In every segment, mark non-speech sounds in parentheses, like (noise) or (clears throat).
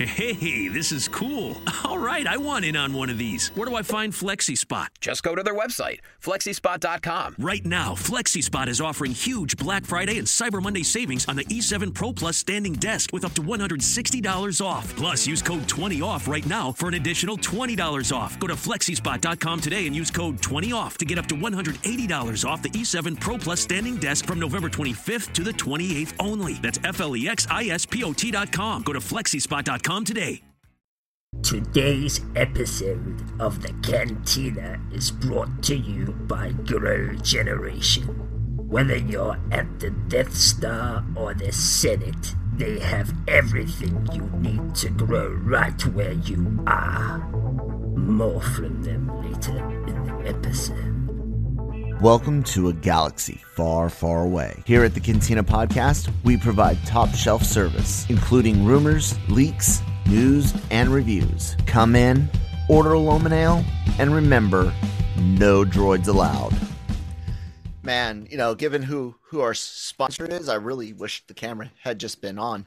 Hey, this is cool. All right, I want in on one of these. Where do I find FlexiSpot? Just go to their website, flexispot.com. Right now, FlexiSpot is offering huge Black Friday and Cyber Monday savings on the E7 Pro Plus standing desk with up to $160 off. Plus, use code 20OFF right now for an additional $20 off. Go to flexispot.com today and use code 20OFF to get up to $180 off the E7 Pro Plus standing desk from November 25th to the 28th only. That's F L E X I S P O T.com. Go to flexispot.com today. Today's episode of the Cantina is brought to you by Grow Generation. Whether you're at the Death Star or the Senate, they have everything you need to grow right where you are. More from them later in the episode. Welcome to a galaxy far, far away. Here at the Cantina Podcast, we provide top shelf service, including rumors, leaks, news, and reviews. Come in, order a Lomin Ale, and remember no droids allowed. Man, you know, given who who our sponsor is, I really wish the camera had just been on.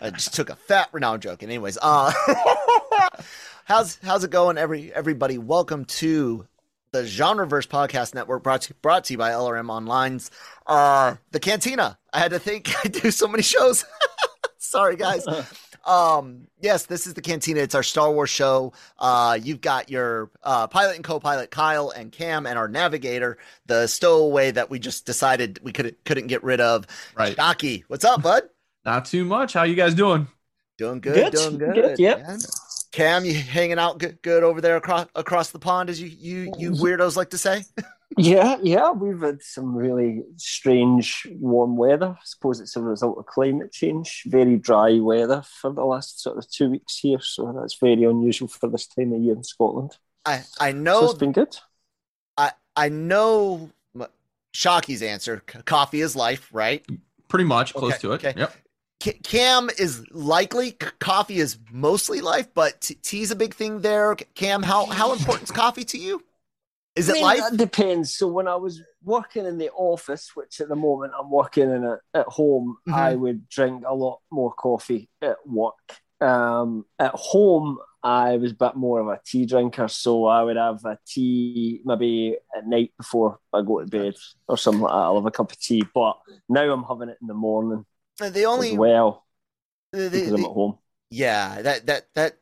I just took a fat. No, I'm joking. Anyways, uh, (laughs) how's how's it going, every everybody? Welcome to the Genreverse Podcast Network, brought to, brought to you by LRM Online's uh, the Cantina. I had to think. (laughs) I do so many shows. (laughs) Sorry, guys. (laughs) um, yes, this is the Cantina. It's our Star Wars show. Uh, you've got your uh, pilot and co-pilot Kyle and Cam, and our navigator, the stowaway that we just decided we could couldn't get rid of. Right. Shockey, what's up, bud? Not too much. How you guys doing? Doing good. Good, Doing good. good, yep. man. Cam, you hanging out good, good over there across across the pond, as you you you mm-hmm. weirdos like to say. Yeah, yeah, we've had some really strange warm weather. I suppose it's a result of climate change. Very dry weather for the last sort of two weeks here, so that's very unusual for this time of year in Scotland. I I know So know it's been good. I I know m- Shockey's answer. Coffee is life, right? Pretty much close Okay, to it. okay. Yep. Cam is likely coffee is mostly life, but t- tea's a big thing there. Cam, how how important is coffee to you? Is it I mean, life? That depends. So when I was working in the office, which at the moment I'm working in a, at home, Mhm. I would drink a lot more coffee at work. Um, at home, I was a bit more of a tea drinker, so I would have a tea maybe at night before I go to bed or something like that. I'll have a cup of tea, but now I'm having it in the morning The only well the- the- the- at home. Yeah, that that that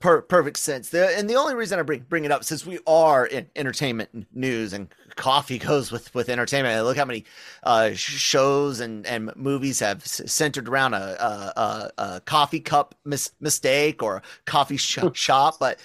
per, perfect sense. The, and the only reason I bring bring it up since we are in entertainment news and coffee (laughs) goes with with entertainment. Look how many uh, shows and and movies have centered around a a, a, a coffee cup mis- mistake or a coffee sh- (laughs) shop, but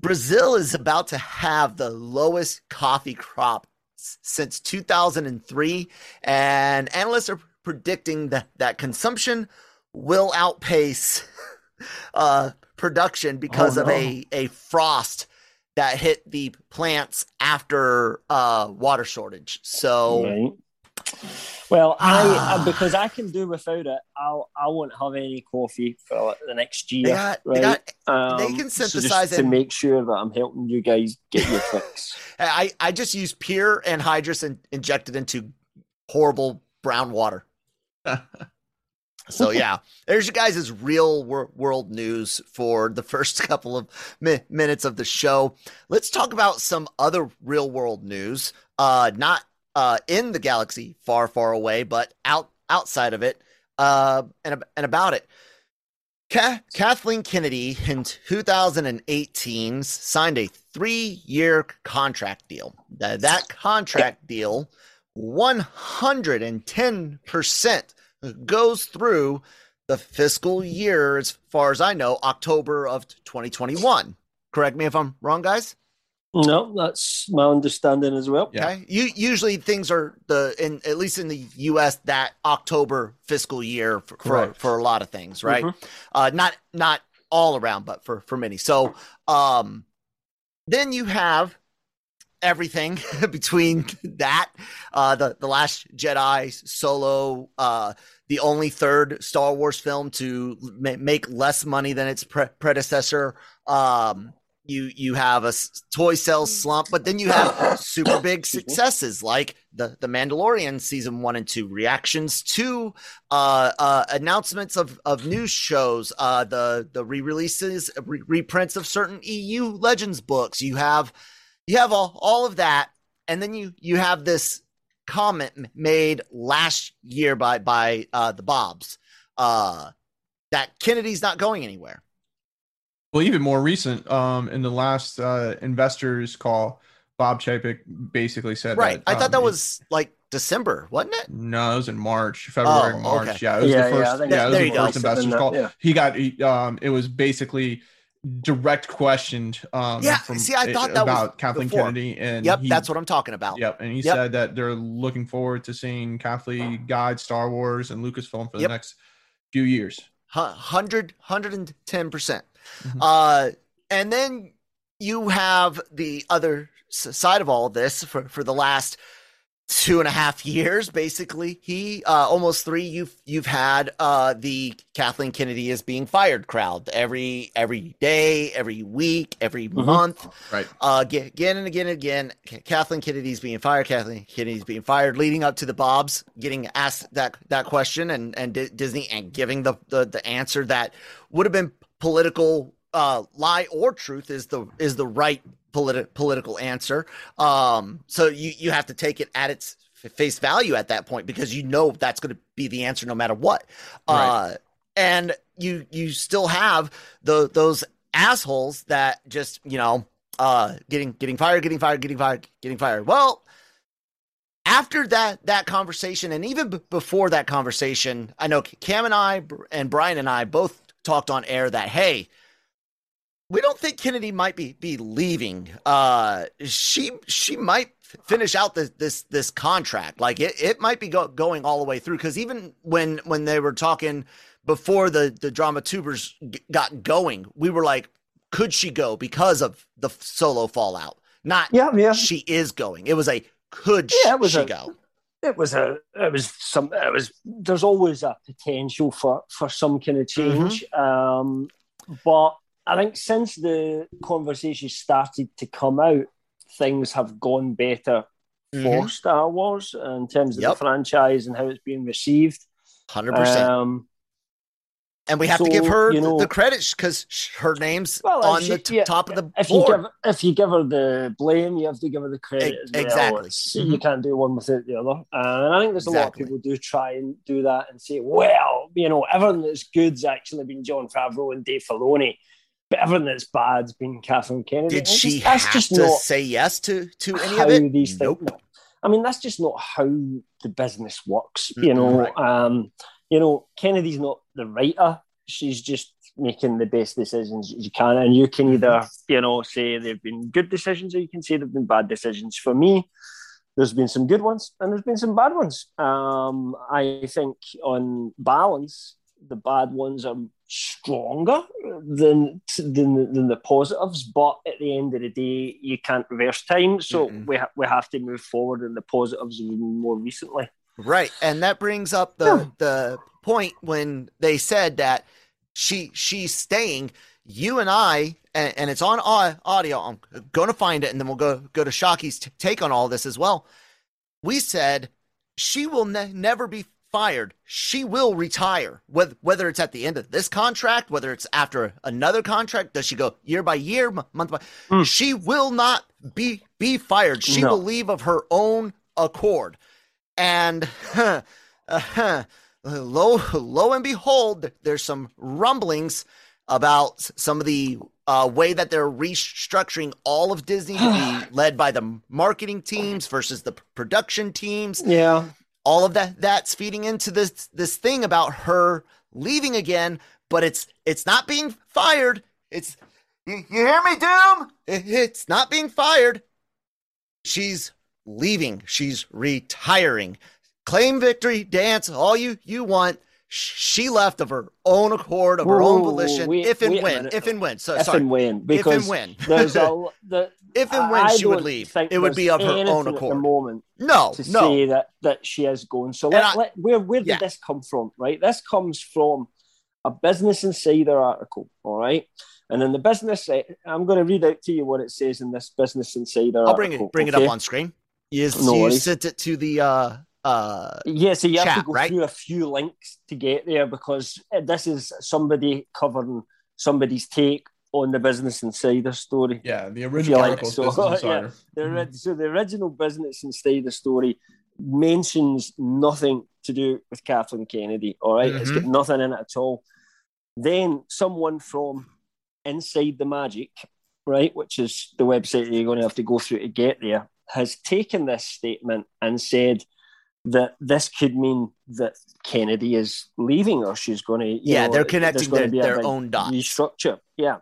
Brazil is about to have the lowest coffee crop since 2003 and analysts are predicting that that consumption will outpace (laughs) uh, production because Oh, of a, a frost that hit the plants after uh, water shortage. So Right. Well, I uh, because I can do without it. I'll I won't have any coffee for like the next year. they got, they right? got Um, they can so just to make sure that I'm helping you guys get your fix. (laughs) I, I just use pure anhydrous and injected into horrible brown water. (laughs) So yeah, there's you guys' real wor- world news for the first (laughs) couple of mi- minutes of the show. Let's talk about some other real world news. Uh, not uh in the galaxy far, far away, but out outside of it. Uh, and and about it. Ka- Kathleen Kennedy in 2018 signed a three-year contract deal. That, that contract deal, 110% goes through the fiscal year, as far as I know, October of 2021. Correct me if I'm wrong, guys. No, that's my understanding as well. Yeah. Okay. You usually things are the in at least in the U.S. that October fiscal year for for, for a lot of things, right? Mhm. Uh, not not all around, but for for many. So um, then you have everything (laughs) between that, uh, the the Last Jedi, Solo, uh, the only third Star Wars film to ma- make less money than its pre- predecessor. Um, you you have a toy sales slump, but then you have (coughs) super big successes like the the Mandalorian season one and two, reactions to uh, uh, announcements of of news shows, uh, the the re releases, re- reprints of certain EU Legends books. You have you have all all of that, and then you you have this comment made last year by by uh, the Bobs uh, that Kennedy's not going anywhere. Well, even more recent, um, in the last uh, investors call, Bob Chapek basically said Right. that, I thought um, that was like December, wasn't it? No, it was in March, February, Oh, March. okay. Yeah, it was Yeah, the first. I think Yeah, it was the you go. first investors call. Yeah. He got. he, Um, it was basically direct questioned. Um, Yeah, from, see, I thought that was about Kathleen before. Kennedy, and Yep, he- that's what I'm talking about. Yep, and he Yep. said that they're looking forward to seeing Kathleen guide Star Wars and Lucasfilm for the Yep. next few years. Hu- 100 110%. percent Mhm. Uh and then you have the other side of all this for for the last two and a half years basically he uh almost three you've you've had uh the kathleen kennedy is being fired crowd every every day every week every month Right. uh again, and again and again kathleen kennedy's being fired kathleen kennedy's being fired leading up to the bobs getting asked that that question and and Di- disney and giving the, the the answer that would have been political uh lie or truth is the is the right politi- political answer. Um so you you have to take it at its face value at that point because you know that's going to be the answer no matter what. Uh and you you still have the those assholes that just you know uh getting getting fired getting fired getting fired getting fired. Well after that that conversation and even b- before that conversation i know cam and i and brian and i both talked on air that hey we don't think kennedy might be be leaving. Uh she she might finish out this this this contract. Like it, it might be go, going all the way through. Because even when when they were talking before the the drama tubers g- got going we were like could she go because of the solo fallout? Not Yeah, yeah. she is going. It was a could Yeah, it was she a- go it was a it was some it was there's always a potential for for some kind of change um but i think since the conversation started to come out things have gone better for star wars in terms of Yep. the franchise and how it's being received. 100% um and we have to give her you the- know- the credit because her name's Well, on she- the t- yeah, top of the if you board give if you give her the blame, you have to give her the credit E- as well. exactly. It's- Mhm. You can't do one without the other. Uh, and I think there's a lot of people do try and do that and say, well, you know, everything that's good's actually been Jon Favreau and Dave Filoni, but everything that's bad's been Catherine Kennedy. did And she just- that's have just to not say yes to to any how of it these nope things. I mean, that's just not how the business works. You Mm-mm. know, Right. um, you know, Kennedy's not the writer. She's just making the best decisions you can, and you can either, Mm-hmm. you know, say they've been good decisions, or you can say they've been bad decisions. For me, there's been some good ones, and there's been some bad ones. Um, I think on balance, the bad ones are stronger than than, than the positives. But at the end of the day, you can't reverse time, so Mm-mm. we ha- we have to move forward. And the positives even more recently. Right, and that brings up the the point when they said that she she's staying. You and I, and, and it's on audio. I'm going to find it, and then we'll go go to Shockey's t- take on all this as well. We said she will ne- never be fired. She will retire, whether whether it's at the end of this contract, whether it's after another contract. Does she go year by year, month by? Mm. She will not be be fired. She No. will leave of her own accord and uh, (laughs) lo lo and behold, there's some rumblings about some of the uh, way that they're restructuring all of Disney to be (sighs) led by the marketing teams versus the production teams. Yeah, All of that that's feeding into this this thing about her leaving again, but it's it's not being fired. It's you, you hear me, Doom? It- (laughs) it's not being fired. She's leaving. She's retiring. Claim victory, dance, all you you want. she left of her own accord, of her own volition, wait- if and a when, if and when. So if sorry, and when, if and when. there's a (laughs) the, if and when I she would leave, it would be of her own anything At the accord. moment, No, to no. say that that she is going. So let, I- let, where where did Yeah. this come from? Right, this comes from a Business Insider article. All right, and in the business, eh, I'm going to read out to you what it says in this Business Insider. I'll bring article, it bring it up on screen. You, No you worries. sent it to the uh uh Yeah, so you have chat, to go right? through a few links to get there because uh, this is somebody covering somebody's take on the Business Insider story. Yeah, the original like so. (laughs) Yeah. The, Mm-hmm. so the original Business Insider story mentions nothing to do with Kathleen Kennedy. All right? it's Mm-hmm. got nothing in it at all. Then someone from Inside the Magic, right, which is the website you're going to have to go through to get there, has taken this statement and said that this could mean that Kennedy is leaving or she's going to. yeah, know, they're connecting their, their own dots. restructure. Yeah.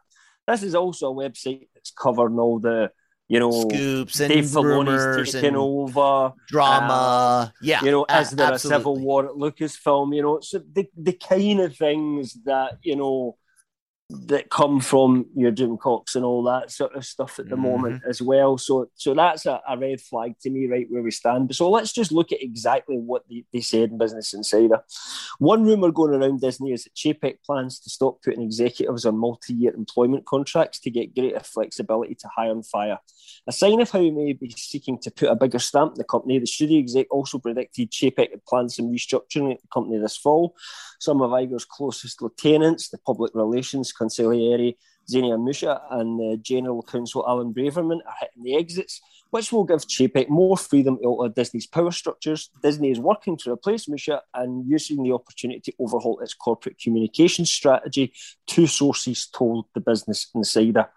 This is also a website that's covering all the, you know, Scoops and Dave Filoni's rumors taking and over. drama. Uh, yeah, You know, a- is there a civil war at Lucasfilm? You know, so the the kind of things that you know that come from your Jim Cox and all that sort of stuff at the Mhm. moment as well. So so that's a, a red flag to me, right where we stand. So let's just look at exactly what they, they said in Business Insider. One rumor going around Disney is that Chapek plans to stop putting executives on multi-year employment contracts to get greater flexibility to hire and fire. A sign of how he may be seeking to put a bigger stamp in the company, the studio exec also predicted Chapek had planned some restructuring at the company this fall. Some of Iger's closest lieutenants, the public relations consigliere Zenia Mucha and the general counsel Alan Braverman, are hitting the exits, which will give Chapek more freedom to alter Disney's power structures. Disney is working to replace Mucha and using the opportunity to overhaul its corporate communication strategy, two sources told the Business Insider.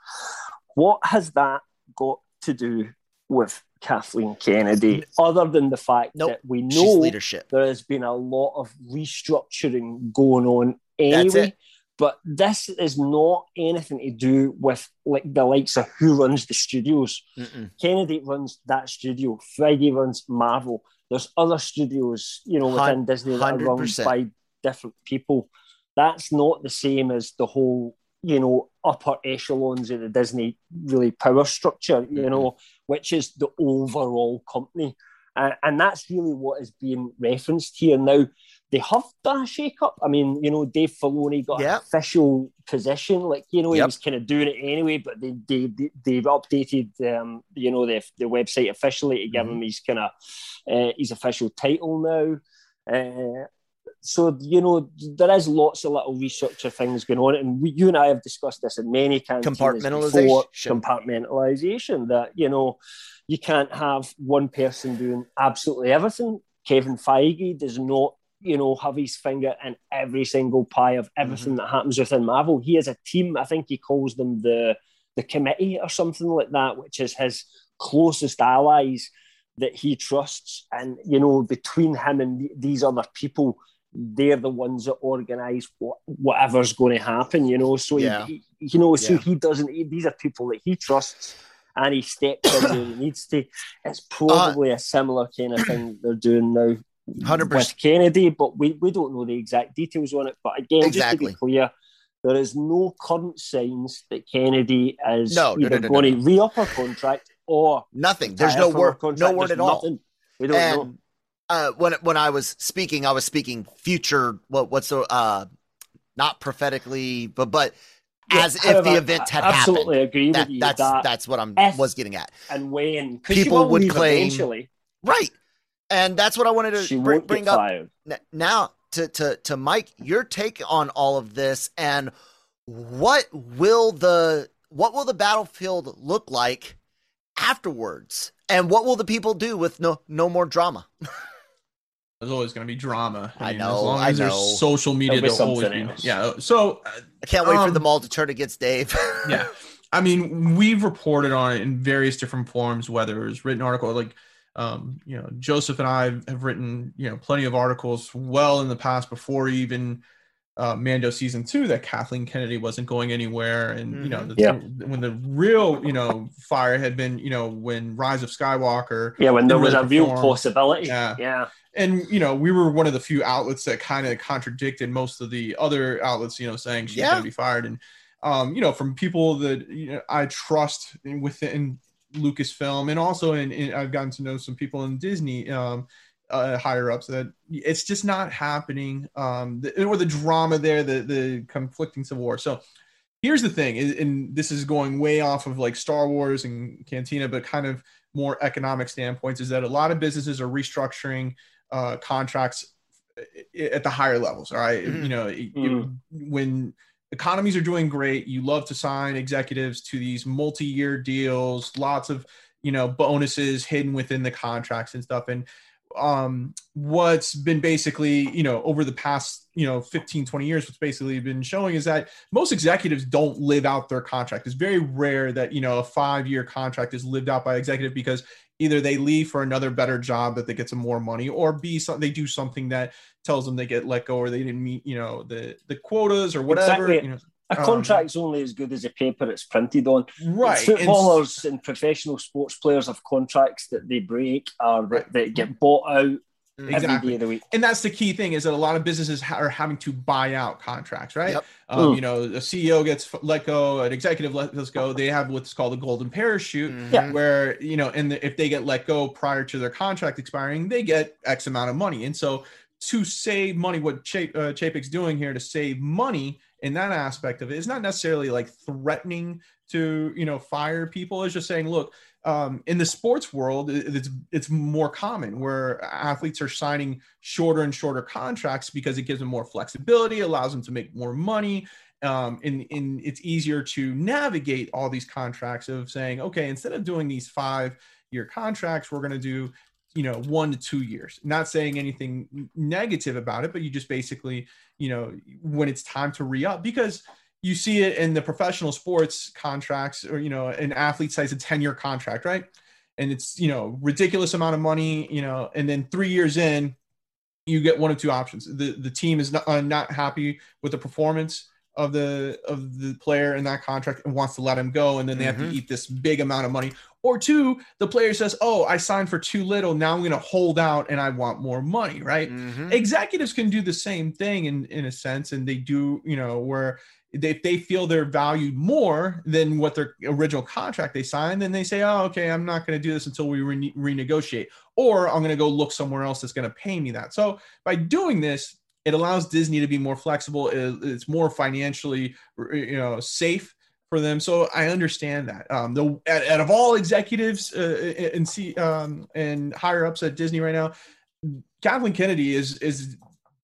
What has that got to do with Kathleen Kennedy, other than the fact Nope. that we know leadership. there has been a lot of restructuring going on anyway. But this is not anything to do with like the likes of who runs the studios. Mm-mm. Kennedy runs that studio. Feige runs Marvel. There's other studios, you know, within Hun- Disney that are run by different people. That's not the same as the whole, you know, upper echelons of the Disney really power structure, you Mm-hmm. know, which is the overall company. Uh, and that's really what is being referenced here. Now, they have done a shake up. I mean, you know, Dave Filoni got Yep. an official position. Like, you know, he was kind of doing it anyway, but they, they, they, they've updated, um, you know, the, the website officially to give Mm-hmm. him his kind of uh, his official title now. Uh, so, you know, there is lots of little researcher things going on. And we, you and I have discussed this in many before, Compartmentalization. compartmentalization that, you know, you can't have one person doing absolutely everything. Kevin Feige does not, you know, have his finger in every single pie of everything mm-hmm. that happens within Marvel. He has a team. I think he calls them the the committee or something like that, which is his closest allies that he trusts. And you know, between him and these other people, they're the ones that organise whatever's going to happen. You know, so Yeah. he, you know, so Yeah. he doesn't. He, these are people that he trusts and he steps in where he needs to. It's uh, probably a similar kind of thing they're doing now 100%. with Kennedy, but we, we don't know the exact details on it. But again, just to be clear, there is no current signs that Kennedy is No, either no, no, going to re-up her contract or Nothing. There's no word. No word There's at all. We don't know. Uh, when when I was speaking, I was speaking future. What what's the uh, not prophetically, but but Yeah, as if the event had I absolutely happened. agree That, with you. that's that that's what I'm if- was getting at. and when people would claim- eventually. Right. And that's what I wanted to She br- bring up fired. Now to to to Mike, your take on all of this and what will the what will the battlefield look like afterwards? And what will the people do with no no more drama? (laughs) There's always going to be drama. I mean, know, As long I as there's know. social media, There'll be there'll always be. else. Yeah. So uh, I can't wait for Um, them all to turn against Dave. (laughs) yeah. I mean, we've reported on it in various different forms, whether it's written article, like, um, you know, Joseph and I have written, you know, plenty of articles well in the past before even uh, Mando season two that Kathleen Kennedy wasn't going anywhere, and you know, the, Yeah. when the real, you know, fire had been, you know, when Rise of Skywalker, Yeah, when there was a real perform. possibility. Yeah. yeah. and you know we were one of the few outlets that kind of contradicted most of the other outlets you know saying she's Yeah. going to be fired and um you know from people that you know i trust within lucasfilm and also in, in i've gotten to know some people in disney um uh, higher ups that it's just not happening um the, or the drama there the the conflicting civil war so here's the thing and- this is going way off of like star wars and cantina but kind of more economic standpoints is that a lot of businesses are restructuring uh, contracts at the higher levels. All right? Mhm. you know, it- it- when economies are doing great, you love to sign executives to these multi-year deals, lots of you know bonuses hidden within the contracts and stuff. And um what's been basically you know over the past you know 15 20 years what's basically been showing is that most executives don't live out their contract it's very rare that you know a five year contract is lived out by executive because either they leave for another better job that they get some more money or b some, they do something that tells them they get let go or they didn't meet you know the the quotas or whatever Exactly. you know A Um, contract's only as good as the paper it's printed on. right Footballers and professional sports players have contracts that they break or that, Right. that get bought out Exactly. of the week. and that's the key thing is that a lot of businesses ha- are having to buy out contracts right Yep. um, you know a ceo gets f- let go an executive let us go they have what's called a golden parachute Yeah. where you know and the, if they get let go prior to their contract expiring they get x amount of money and so to save money what Chap- uh, chapek's doing here to save money in that aspect of it is not necessarily like threatening to you know fire people it's just saying look um, in the sports world it's it's more common where athletes are signing shorter and shorter contracts because it gives them more flexibility allows them to make more money um, and, and it's easier to navigate all these contracts of saying okay instead of doing these five year contracts we're going to do you know one to two years. Not saying anything negative about it but you just basically you know when it's time to re-up because you see it in the professional sports contracts or you know an athlete signs a 10 year contract right? And it's you know ridiculous amount of money you know and then three years in you get one of two options. The the team is not, uh, not happy with the performance of the of the player in that contract and wants to let him go and then they have Mhm. to eat this big amount of money. Or two the player says oh i signed for too little. Now i'm going to hold out and i want more money right? Mhm. executives can do the same thing in in a sense and they do you know where if they feel they're valued more than what their original contract they signed then they say oh okay i'm not going to do this until we rene- renegotiate or i'm going to go look somewhere else that's going to pay me that. So by doing this it allows disney to be more flexible it's more financially you know safe for them. So i understand that. Um the out of all executives uh, and see um and higher ups at disney right now Kathleen Kennedy is is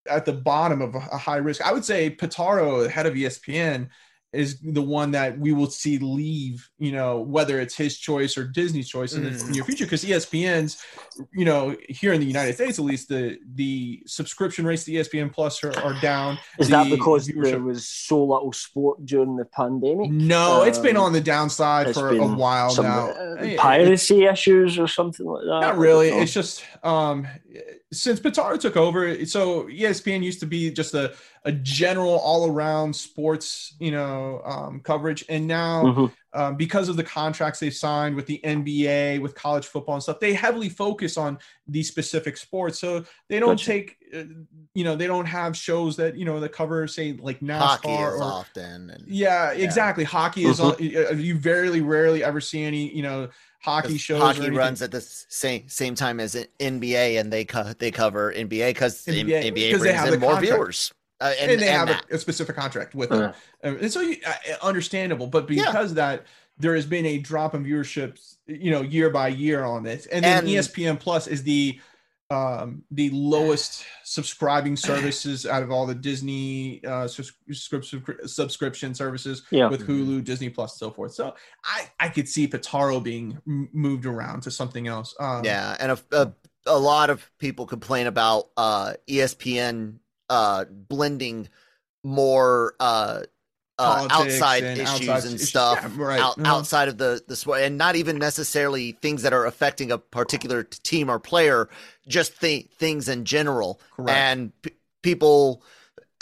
at the bottom of a, high risk. I would say Pitaro, head of ESPN, is the one that we will see leave. You know, whether it's his choice or Disney's choice in the Mm. near future, because ESPN's, you know, here in the United States at least, the the subscription rates to ESPN Plus are, are down. Is that because viewership- there was so little sport during the pandemic? No, it's been Um, on the downside for a while Some now. uh, It- piracy issues or something like that? Not really. I don't know. It's just um since Pitaro took over, so ESPN used to be just a, a general all around sports, you know, um, coverage, and now Mhm. um, because of the contracts they've signed with the NBA, with college football and stuff, they heavily focus on these specific sports. So they don't Gotcha. take, uh, you know, they don't have shows that you know that cover say like NASCAR Hockey is or often. And, yeah, exactly. Hockey is on. You very rarely ever see any, you know, hockey 'cause shows. Hockey runs at the same same time as NBA, and they co- they cover NBA because NBA, NBA, because they brings have in the more contract. viewers. Uh, and, and, they and have a, a specific contract with Uh. them, and so you, uh, understandable. But Yeah. because of that, there has been a drop in viewership, you know, year by year on this, and then And- ESPN Plus is the um the lowest subscribing services out of all the disney uh subs- subscrip- subscription services Yeah. with hulu disney plus and so forth so i i could see pitaro being m- moved around to something else um Yeah, and a, a, a lot of people complain about uh, ESPN uh, blending more uh, uh, outside and issues outside and stuff Yeah, right. out, Uh-huh. outside of the the sport, and not even necessarily things that are affecting a particular team or player, just th- things in general. Correct. And p- people.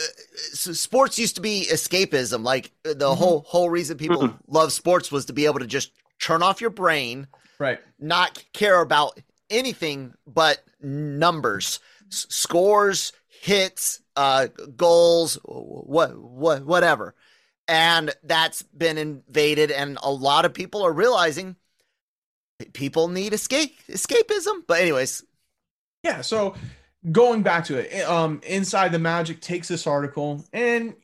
uh, s- Sports used to be escapism. Like uh, the Mhm. whole whole reason people Mhm. love sports was to be able to just turn off your brain, right not care about anything but numbers. s- scores, hits, uh, goals, what, what, whatever. And that's been invaded, and a lot of people are realizing people need escape escapism. But anyways, Yeah, so going back to it, um, Inside the Magic takes this article and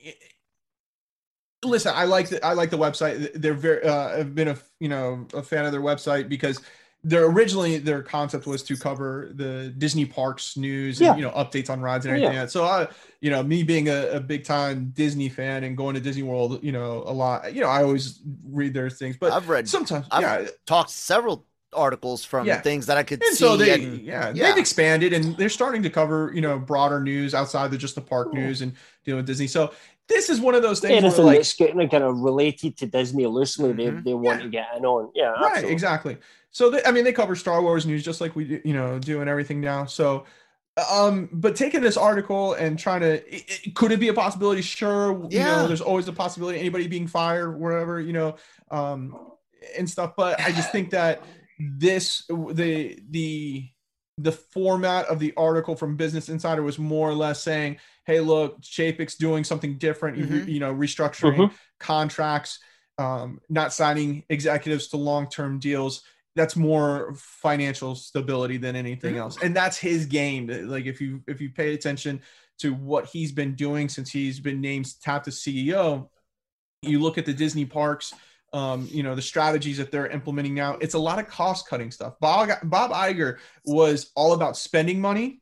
listen, I like the I like the website. They're very uh, I've been a you know a fan of their website because their originally their concept was to cover the Disney parks news and Yeah. you know updates on rides and everything. Yeah. So I you know me being a, a big time Disney fan and going to Disney World you know a lot you know I always read their things, but I've read, sometimes I've yeah talked several articles from Yeah. things that I could and see. so they and- yeah, yeah. they've expanded and they're starting to cover you know broader news outside of just the park Cool. news and dealing with disney so this is one of those things where Anything like that's getting kind of related to Disney loosely, Mhm. they, they want Yeah. to get in on. Yeah, right absolutely. exactly so they, i mean they cover star wars news just like we do- you know do and everything now so um but taking this article and trying to it, it- could it be a possibility sure you Yeah. know there's always a possibility anybody being fired wherever you know um and stuff but i just think that this the the the format of the article from business insider was more or less saying hey look chapek's doing something different you- Mhm. you know restructuring Mhm. contracts um, not signing executives to long-term deals that's more financial stability than anything Mhm. else. And that's his game. Like if you if you pay attention to what he's been doing since he's been named tapped as ceo you look at the disney parks um, you know the strategies that they're implementing now it's a lot of cost cutting stuff. Bob bob Iger was all about spending money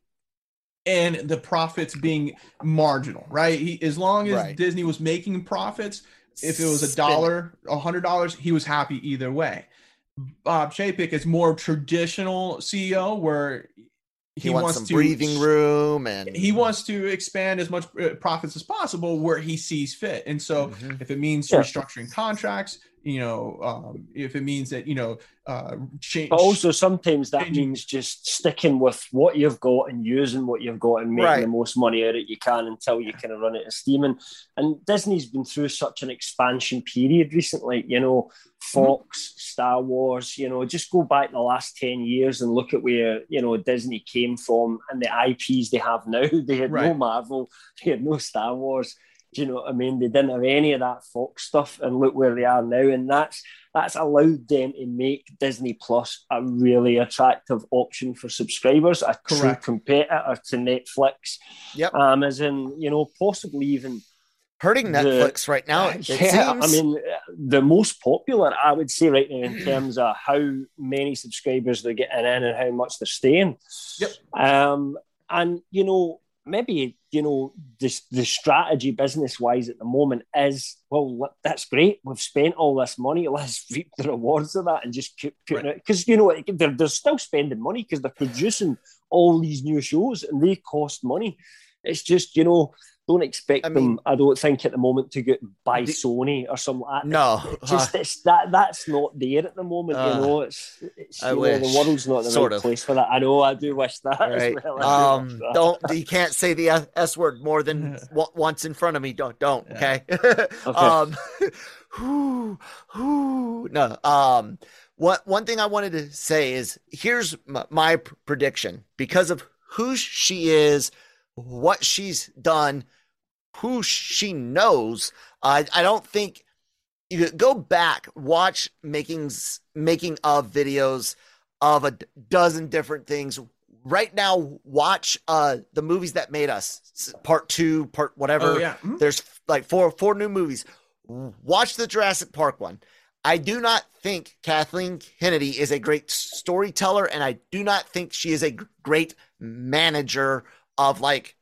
and the profits being marginal right? He as long as Right. disney was making profits if it was a dollar a hundred dollars he was happy either way bob chapek is more traditional ceo where he, wants, some to breathing room and he wants to expand as much uh, profits as possible where he sees fit and so Mhm. if it means Yeah. restructuring contracts you know um, if it means that you know uh change But also sometimes that changing- means just sticking with what you've got and using what you've got and making Right. the most money out of it you can until you kind of run out of steam. And, and Disney's been through such an expansion period recently, you know, Fox, Star Wars, you know, just go back the last 10 years and look at where, you know, Disney came from and the IPs they have now. (laughs) They had no Marvel, they had no Star Wars. Do you know what I mean? They didn't have any of that Fox stuff, and look where they are now. And that's that's allowed them to make Disney Plus a really attractive option for subscribers, a true competitor to Netflix. Yep. Amazon, you know, possibly even hurting the- Netflix right now. (laughs) It yeah, seems. I mean, the most popular, I would say, right now, in (clears throat) terms of how many subscribers they're getting in and how much they're staying. Yep. Um, and you know, maybe you know the the strategy business wise at the moment is well, that's great. We've spent all this money. (laughs) Let's reap the rewards of that and just keep putting Right. it because you know they're they're still spending money because they're producing all these new shows and they cost money. It's just you know. Don't expect I mean- them. I don't think at the moment to get by The- Sony or something like that. no, It's just (laughs) it's that that's not there at the moment. Uh, you know, it's, it's you know, the world's not the Sort right of. place for that. I know. I do wish that. as right. well. I do Um, wish that. don't you can't say the S- S word more than (laughs) o- once in front of me. Don't don't. Yeah. Okay. (laughs) um, whoo, whoo. No. Um, what one thing I wanted to say is here's my, my p- prediction because of who she is, what she's done, who she knows. I I don't think you could go back watch makings making of videos of a dozen different things right now watch uh the movies that made us part two part whatever oh yeah Mhm. there's like four four new movies watch the jurassic park one i do not think kathleen kennedy is a great storyteller and i do not think she is a great manager of like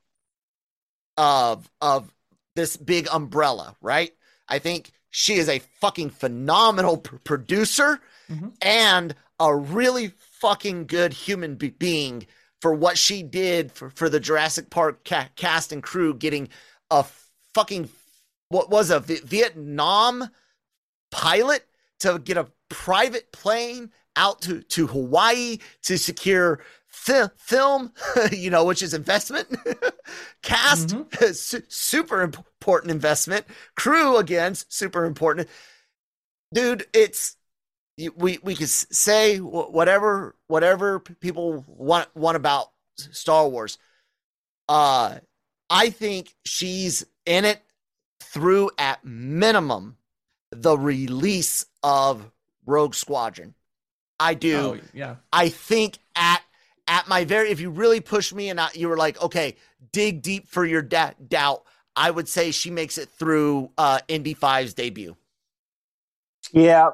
of of this big umbrella right i think she is a fucking phenomenal pr- producer Mhm. and a really fucking good human be- being for what she did for, for the Jurassic Park ca- cast and crew getting a fucking what was a Vietnam pilot to get a private plane out to, to Hawaii to secure fi- film, (laughs) you know, which is investment. (laughs) Cast, (laughs) su- super important investment. Crew, again, super important. Dude, it's we we could say whatever whatever people want want about Star Wars. Uh, I think she's in it through at minimum the release of Rogue Squadron. I do. Oh, yeah. I think at at my very if you really push me and I, you were like, okay, dig deep for your da- doubt, I would say she makes it through uh Indy 5's debut. Yeah,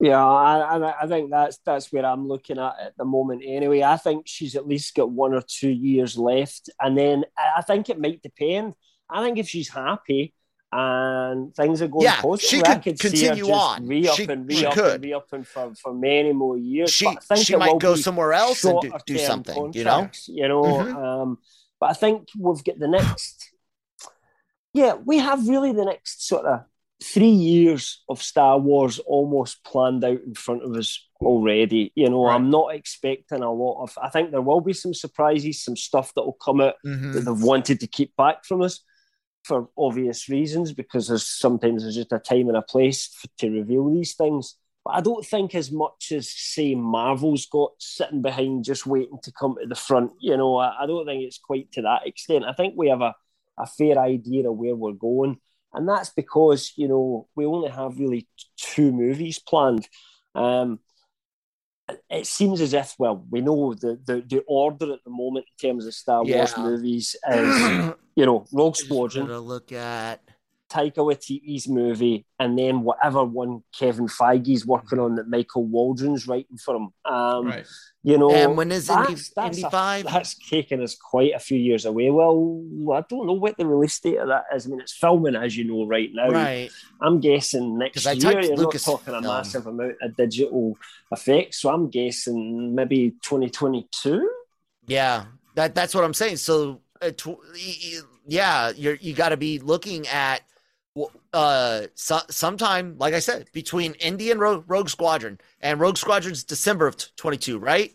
yeah, I, I think that's that's where I'm looking at at the moment. Anyway, I think she's at least got one or two years left, and then I think it might depend. I think if she's happy and things are going Yeah, positive, she could could continue on. re-up She- and she re-up could. and re-upping for, for many more years. She But I think she might go somewhere else and do, do something, you know? You know, Mhm. um, but I think we've got the next. Yeah, we have really the next sort of three years of Star Wars almost planned out in front of us already. You know, Right. I'm not expecting a lot of. I think there will be some surprises, some stuff that will come out Mhm. that they've wanted to keep back from us for obvious reasons because there's sometimes there's just a time and a place to reveal these things. But I don't think as much as say Marvel's got sitting behind just waiting to come to the front. You know, I, I don't think it's quite to that extent. I think we have a, a fair idea of where we're going. And that's because, you know, we only have really two movies planned. Um, it seems as if, well, we know the, the, the order at the moment in terms of Star Wars Yeah. movies is, (clears throat) you know, Rogue Squadron, look at Taika Waititi's movie, and then whatever one Kevin Feige's working on that Michael Waldron's writing for him. Um, Right. You know, And when is Indy- that's- that's Indy a- 5? That's taken us quite a few years away. Well, I don't know what the release date of that is. I mean, it's filming, as you know, right now. right. I'm guessing next year. You're Lucas not talking a massive amount of digital effects, so I'm guessing maybe 2022. Yeah, that that's what I'm saying. So, uh, tw- y- y- yeah, you're you got to be looking at w- uh so, sometime, like I said, between Indian and Rogue, Rogue Squadron, and Rogue Squadron's December of 22, right?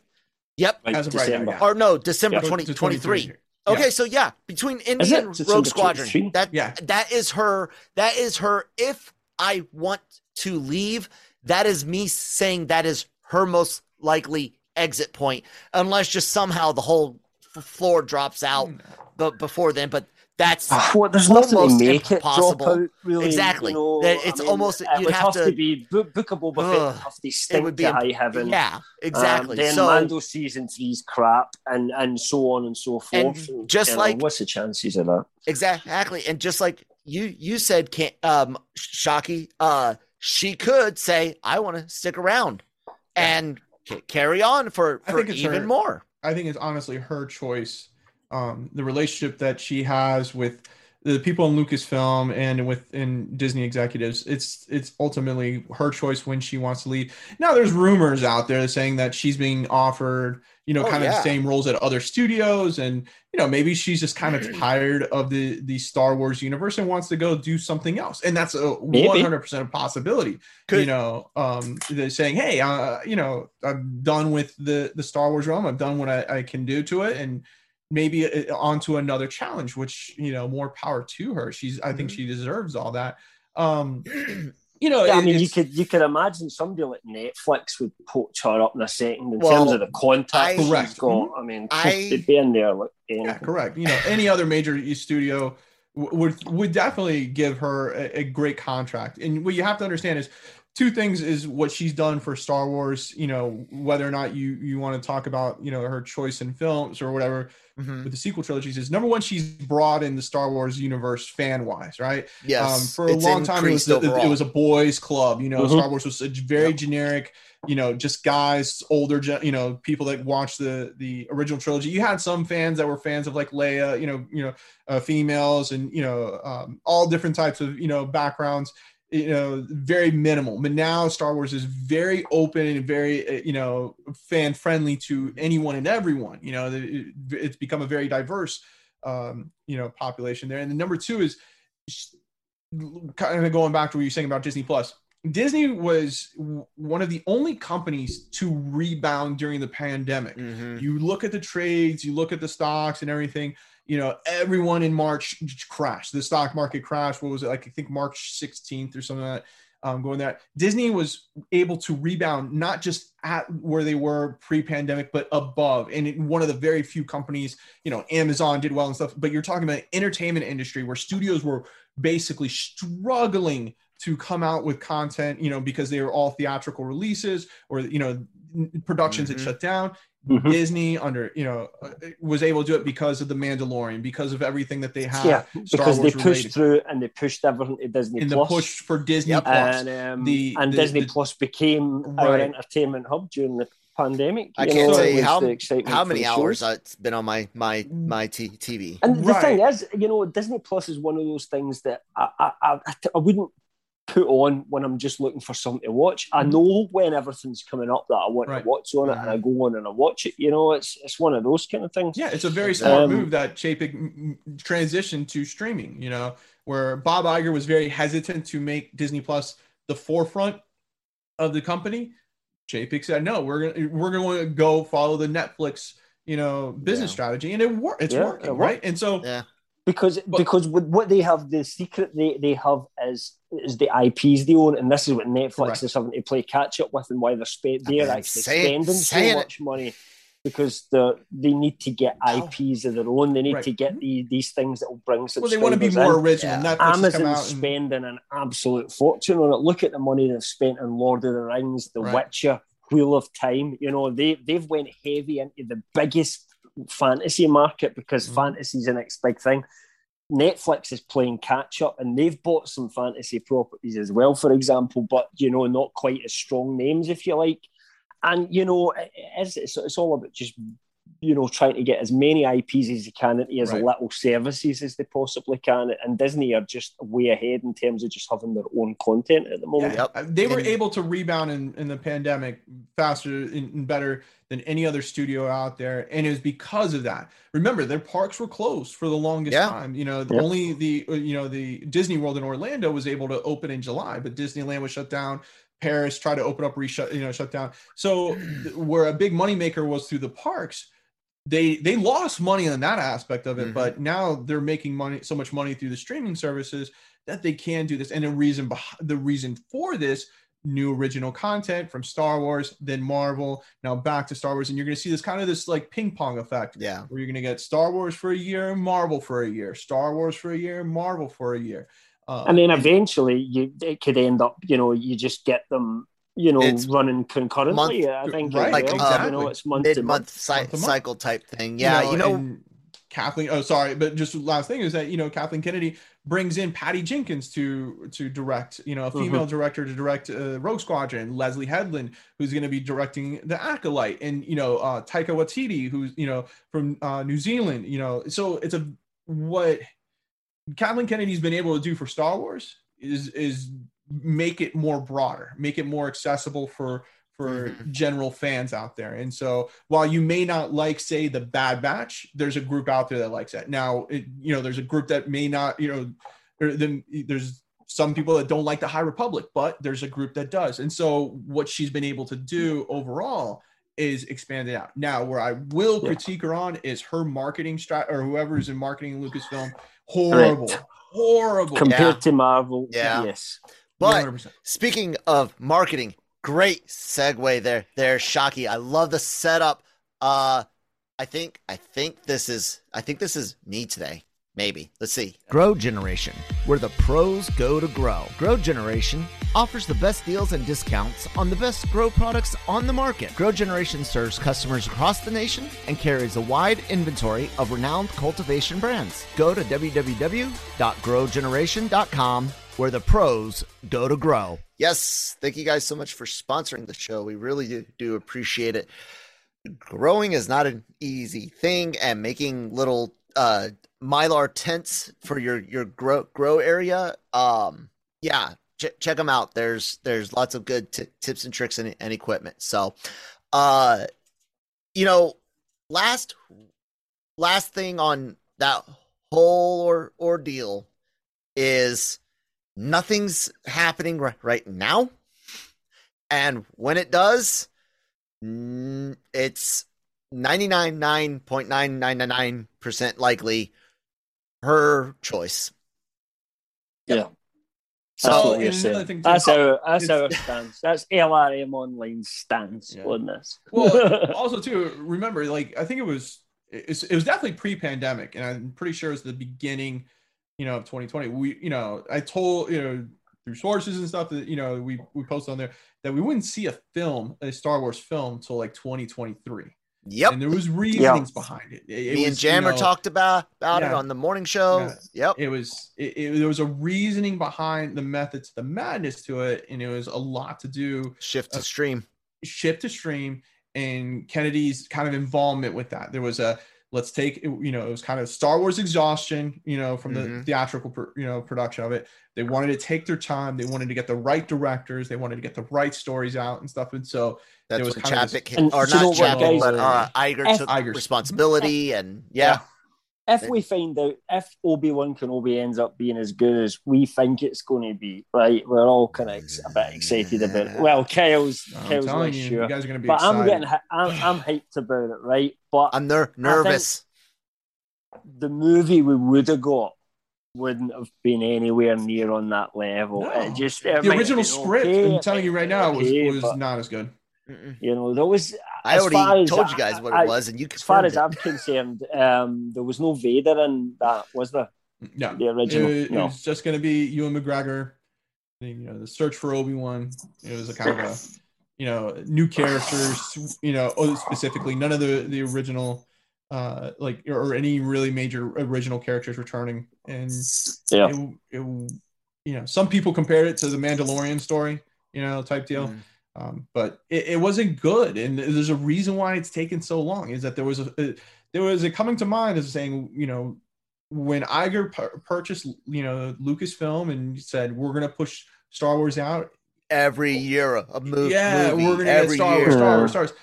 Yep. Like As of right now, yeah. Or no, December Yeah. To- to 2023. 23. Okay, Yeah. so yeah, between Indian Is December Rogue Squadron, 23? that Yeah. that is her. That is her. If I want to leave, that is me saying that is her most likely exit point, unless just somehow the whole f- floor drops out b- before then. But that's Well, there's nothing to almost make it drop out, really. Exactly. You know, That it's almost- it you'd have have, to- to, be book, bookable, but Ugh. it have to it would be to imp- high heaven. yeah, exactly. Um, then so Mando season three's crap, and and so on and so And forth. just you know, like- what's the chances of that? Exactly. And just like you you said can't um Shockey, uh she could say, I want to stick around and c- carry on for, for even her- more. I think it's honestly her choice. Um, the relationship that she has with the people in Lucasfilm and within Disney executives, it's it's ultimately her choice when she wants to leave. Now, there's rumors out there saying that she's being offered, you know, Oh, kind of yeah. the same roles at other studios, and you know, maybe she's just kind of (clears throat) tired of the the Star Wars universe and wants to go do something else, and that's a 100 percent possibility Could- you know um they're saying hey uh you know i'm done with the the star wars realm i've done what i, I can do to it and maybe uh, onto another challenge which you know more power to her she's i think Mhm. she deserves all that um (clears throat) you know Yeah, I mean, you could you could imagine somebody like Netflix would poach her up in a second in Well, terms of the contact I- she's Correct. got. I mean, I- they'd be in there like yeah correct you know any other major studio would would definitely give her a, a great contract and what you have to understand is two things is what she's done for star wars you know whether or not you you want to talk about you know her choice in films or whatever Mhm. with the sequel trilogies is number one she's broad in the star wars universe fan wise right Yes. um, for a long time it was, increased the, it was a boys club you know Mhm. star wars was a very generic you know just guys older you know people that watched the the original trilogy you had some fans that were fans of like leia you know you know uh, females and you know um, all different types of you know backgrounds you know very minimal. But now star wars is very open and very uh, you know fan friendly to anyone and everyone. You know it's become a very diverse um you know population there. And the number two is kind of going back to what you're saying about disney plus. Disney was one of the only companies to rebound during the pandemic. Mhm. you look at the trades, you look at the stocks and everything, you know, everyone in March crashed. The stock market crashed. What was it like? I think March 16th or something like that. um, going there. Disney was able to rebound not just at where they were pre-pandemic, but above. And it, one of the very few companies, you know, Amazon did well and stuff. But you're talking about entertainment industry where studios were basically struggling to come out with content, you know, because they were all theatrical releases or you know productions Mhm. had shut down. Mhm. Disney under you know uh, was able to do it because of the Mandalorian, because of everything that they had. yeah, Star because they pushed related. through and they pushed everything to Disney in the push for Disney Yep. And um, The- and the- Disney the- Plus became our entertainment hub during the pandemic. I you can't know, tell you how how many hours shows. it's been on my my my t- TV. And the Right. thing is, you know, Disney Plus is one of those things that I, I, I, I wouldn't put on when I'm just looking for something to watch. I know when everything's coming up that I want Mm-hmm. Right. to watch on it, and I go on and I watch it. You know, it's it's one of those kind of things. Yeah, it's a very smart Um, move that Chapek m- m- transitioned to streaming. You know, where Bob Iger was very hesitant to make Disney Plus the forefront of the company. Chapek said, "No, we're gonna we're going to go follow the Netflix, you know, business Yeah. strategy, and it wor- It's Yeah, working, it right? And so, Yeah. Because But- because what they have, the secret they, they have is is the IPs they own, and this is what Netflix Correct. is having to play catch up with, and why they're they're actually say it- spending saying so it. much money because they they need to get. IPs of their own. They need Right. to get the, these things that will bring well, they want to be in. more original. Yeah. Netflix has come Amazon's and, spending an absolute fortune on it. Look at the money they've spent on Lord of the Rings, The Right. Witcher, Wheel of Time. You know, they they've went heavy into the biggest fantasy market because Mhm. fantasy's the next big thing. Netflix is playing catch up and they've bought some fantasy properties as well, for example, but you know, not quite as strong names, if you like. And you know, it is, it's, it's all about just you know trying to get as many IPs as you can into as Right. little services as they possibly can. And Disney are just way ahead in terms of just having their own content at the moment. Yeah, Yep. they were And- able to rebound in, in the pandemic faster and and better than any other studio out there, and it was because of that. Remember, their parks were closed for the longest Yeah. time. You know, the Yep. only the uh, you know the Disney World in Orlando was able to open in July, but Disneyland was shut down. Paris tried to open up, reshut, you know, shut down. So (clears throat) where a big moneymaker was through the parks, they they lost money on that aspect of it, Mhm. but now they're making money so much money through the streaming services that they can do this. And the reason behind the reason for this new original content from Star Wars, then Marvel, now back to Star Wars, and you're going to see this kind of this like ping pong effect Yeah. where you're going to get Star Wars for a year, Marvel for a year, Star Wars for a year, Marvel for a year. Uh, And then eventually, you it could end up, you know, you just get them, you know, It's running concurrently. I think, right, like, well. exactly. you know, it's month to Mid month month. cy- Month to month. cycle type thing. Yeah. You know, and Kathleen. Oh, sorry, but just last thing is that you know Kathleen Kennedy brings in Patty Jenkins to to direct. You know, a female director to direct uh, Rogue Squadron. Leslie Headland, who's going to be directing The Acolyte, and you know uh, Taika Waititi, who's you know from uh, New Zealand. You know, so it's a what Kathleen Kennedy's been able to do for Star Wars is is make it more broader, make it more accessible for for Mhm. general fans out there. And so while you may not like say the Bad Batch, there's a group out there that likes that. Now, it, you know, there's a group that may not, you know, or then there's some people that don't like the High Republic, but there's a group that does. And so what she's been able to do overall is expand it out. Now, where I will Yeah. critique her on is her marketing strat or whoever's in marketing Lucasfilm, horrible, Correct. horrible. Compared to Marvel, Yeah. yes. But 100%. Speaking of marketing, great segue there. There, Shockey. I love the setup. Uh I think I think this is I think this is me today. Maybe. Let's see. Grow Generation, where the pros go to grow. Grow Generation offers the best deals and discounts on the best grow products on the market. Grow Generation serves customers across the nation and carries a wide inventory of renowned cultivation brands. Go to www.growgeneration.com, where the pros go to grow. Yes, thank you guys so much for sponsoring the show. We really do, appreciate it. Growing is not an easy thing, and making little uh, mylar tents for your your grow grow area. Um, yeah, ch- check them out. There's there's lots of good t- tips and tricks and, and equipment. So, uh, you know, last last thing on that whole or ordeal is nothing's happening ri- right now. And when it does, it's 99.999% likely her choice. Yeah. That's Oh, what you're saying. That's our that's It's- our stance. That's LRM online stance Yeah. on this. well (laughs) also too remember like i think it was it, it was definitely pre-pandemic and i'm pretty sure it was the beginning you know of 2020 we you know i told you know through sources and stuff that you know we we posted on there that we wouldn't see a film a star wars film till like 2023 Yep. and there was reasonings behind it, It- it Me and was, you Jammer know, talked about about it on the morning show. Yeah. Yep. it was it, it, there was a reasoning behind the methods the madness to it and it was a lot to do Shift to Uh, stream. shift to stream and Kennedy's kind of involvement with that. There was a let's take you know it was kind of Star Wars exhaustion, you know, from the Mhm. theatrical you know production of it. They wanted to take their time. They wanted to get the right directors. They wanted to get the right stories out and stuff. And so That's was when kind of this- Chapek hit, And or not what, but uh, Iger took Iger's- responsibility, and yeah, If we find out if Obi Wan Kenobi ends up being as good as we think it's going to be, right? We're all kind of ex- a bit excited about it. Well, Kyle's I'm Kyle's not you, sure, you guys are going to be but excited. I'm getting I'm, I'm hyped about it, right? But I'm ner- nervous. the movie we would have got wouldn't have been anywhere near on that level. No. It just it the original script, okay, I'm telling you right now, been was, was but, not as good. Mm-mm. you know there was. I already as told you guys what I- it was, and you As far as it. I'm (laughs) concerned, um, there was no Vader in that, was there? No, The it, original. it no. was just going to be Ewan McGregor. You know, the search for Obi Wan. It was a kind of a, you know, new characters. You know, oh, specifically none of the the original, uh, like or any really major original characters returning. And Yeah. it, it, you know, some people compared it to the Mandalorian story. You know, type deal. Mm. Um, but it, it wasn't good, and there's a reason why it's taken so long. Is that there was a, a there was a coming to mind as saying, you know, when Iger pur- purchased, you know, Lucasfilm and said we're gonna push Star Wars out, every year a movie. yeah, movie, we're gonna get every Star Wars. Star Wars, Star Wars.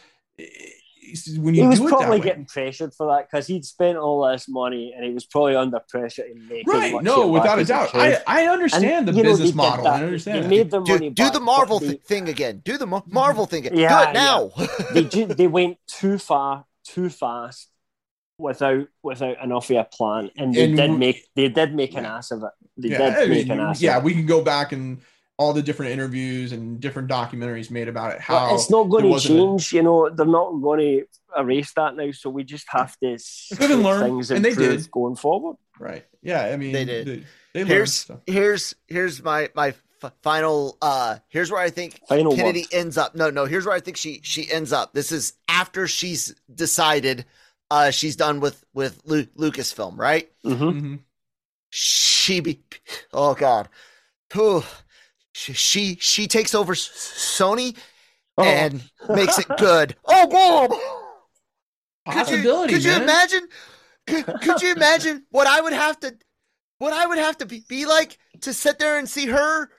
When you He was do it that probably way- getting pressured for that because he'd spent all this money and he was probably under pressure to make right, no, without a doubt. I I understand And, the you know, business they model. that. I understand. They that. made their Do, money do back, the Marvel they- thing again. Do the Mar- mm-hmm. Marvel thing again. Yeah, do it now. (laughs) they ju- they went too far, too fast, without without enough of a plan, and they And did make they did make an ass of it. They yeah, did I make mean, an ass. yeah, of it. we can go back and all the different interviews and different documentaries made about it. How But it's not going there to wasn't a- change. You know, they're not going to erase that now. So we just have to Live and learn, things and they did. going forward. Right. Yeah. I mean, They did. They, they learned, here's so. here's here's my my f- final uh here's where I think Final Kennedy word. ends up. No, no, here's where I think she she ends up. This is after she's decided uh she's done with with Lu- Lucasfilm, right? hmm Mhm. She be oh god. Whew. She she, she takes over Sony Oh. and (laughs) makes it good. Oh Bob. Could you, Possibility, could you imagine? Could, could you (laughs) imagine what I would have to, what I would have to be, be like to sit there and see her,